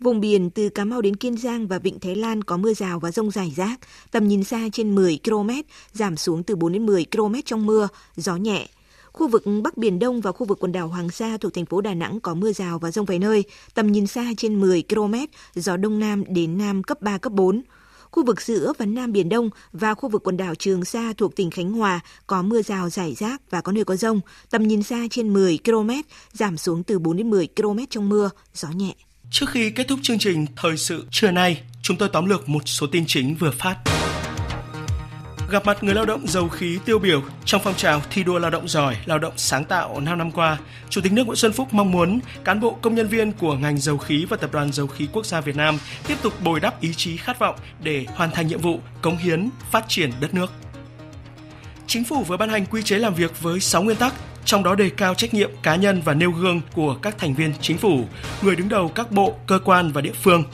Vùng biển từ Cà Mau đến Kiên Giang và Vịnh Thái Lan có mưa rào và rông rải rác, tầm nhìn xa trên 10 km, giảm xuống từ 4 đến 10 km trong mưa, gió nhẹ. Khu vực Bắc Biển Đông và khu vực quần đảo Hoàng Sa thuộc thành phố Đà Nẵng có mưa rào và rông vài nơi, tầm nhìn xa trên 10 km, gió Đông Nam đến Nam cấp 3, cấp 4. Khu vực giữa và Nam Biển Đông và khu vực quần đảo Trường Sa thuộc tỉnh Khánh Hòa có mưa rào rải rác và có nơi có rông, tầm nhìn xa trên 10 km, giảm xuống từ 4 đến 10 km trong mưa, gió nhẹ. Trước khi kết thúc chương trình Thời sự trưa nay, chúng tôi tóm lược một số tin chính vừa phát. Gặp mặt người lao động dầu khí tiêu biểu trong phong trào thi đua lao động giỏi, lao động sáng tạo 5 năm qua, Chủ tịch nước Nguyễn Xuân Phúc mong muốn cán bộ công nhân viên của ngành dầu khí và Tập đoàn Dầu khí Quốc gia Việt Nam tiếp tục bồi đắp ý chí khát vọng để hoàn thành nhiệm vụ cống hiến phát triển đất nước. Chính phủ vừa ban hành quy chế làm việc với 6 nguyên tắc trong đó đề cao trách nhiệm cá nhân và nêu gương của các thành viên chính phủ, người đứng đầu các bộ, cơ quan và địa phương.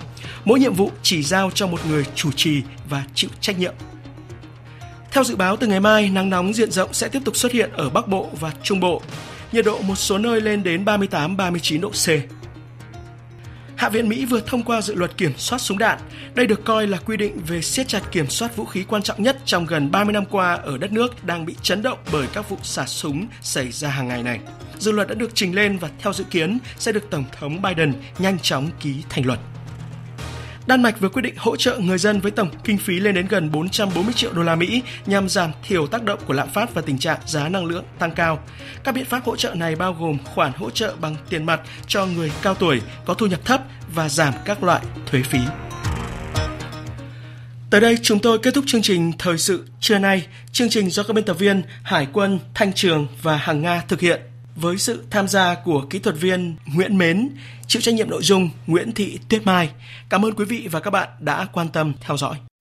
Mỗi nhiệm vụ chỉ giao cho một người chủ trì và chịu trách nhiệm. Theo dự báo từ ngày mai, nắng nóng diện rộng sẽ tiếp tục xuất hiện ở Bắc Bộ và Trung Bộ. Nhiệt độ một số nơi lên đến 38-39 độ C. Hạ viện Mỹ vừa thông qua dự luật kiểm soát súng đạn. Đây được coi là quy định về siết chặt kiểm soát vũ khí quan trọng nhất trong gần 30 năm qua ở đất nước đang bị chấn động bởi các vụ xả súng xảy ra hàng ngày này. Dự luật đã được trình lên và theo dự kiến sẽ được Tổng thống Biden nhanh chóng ký thành luật. Đan Mạch vừa quyết định hỗ trợ người dân với tổng kinh phí lên đến gần 440 triệu đô la Mỹ nhằm giảm thiểu tác động của lạm phát và tình trạng giá năng lượng tăng cao. Các biện pháp hỗ trợ này bao gồm khoản hỗ trợ bằng tiền mặt cho người cao tuổi có thu nhập thấp và giảm các loại thuế phí. Tới đây chúng tôi kết thúc chương trình Thời sự trưa nay. Chương trình do các biên tập viên Hải quân, Thanh Trường và Hằng Nga thực hiện với sự tham gia của kỹ thuật viên Nguyễn Mến, chịu trách nhiệm nội dung Nguyễn Thị Tuyết Mai. Cảm ơn quý vị và các bạn đã quan tâm theo dõi.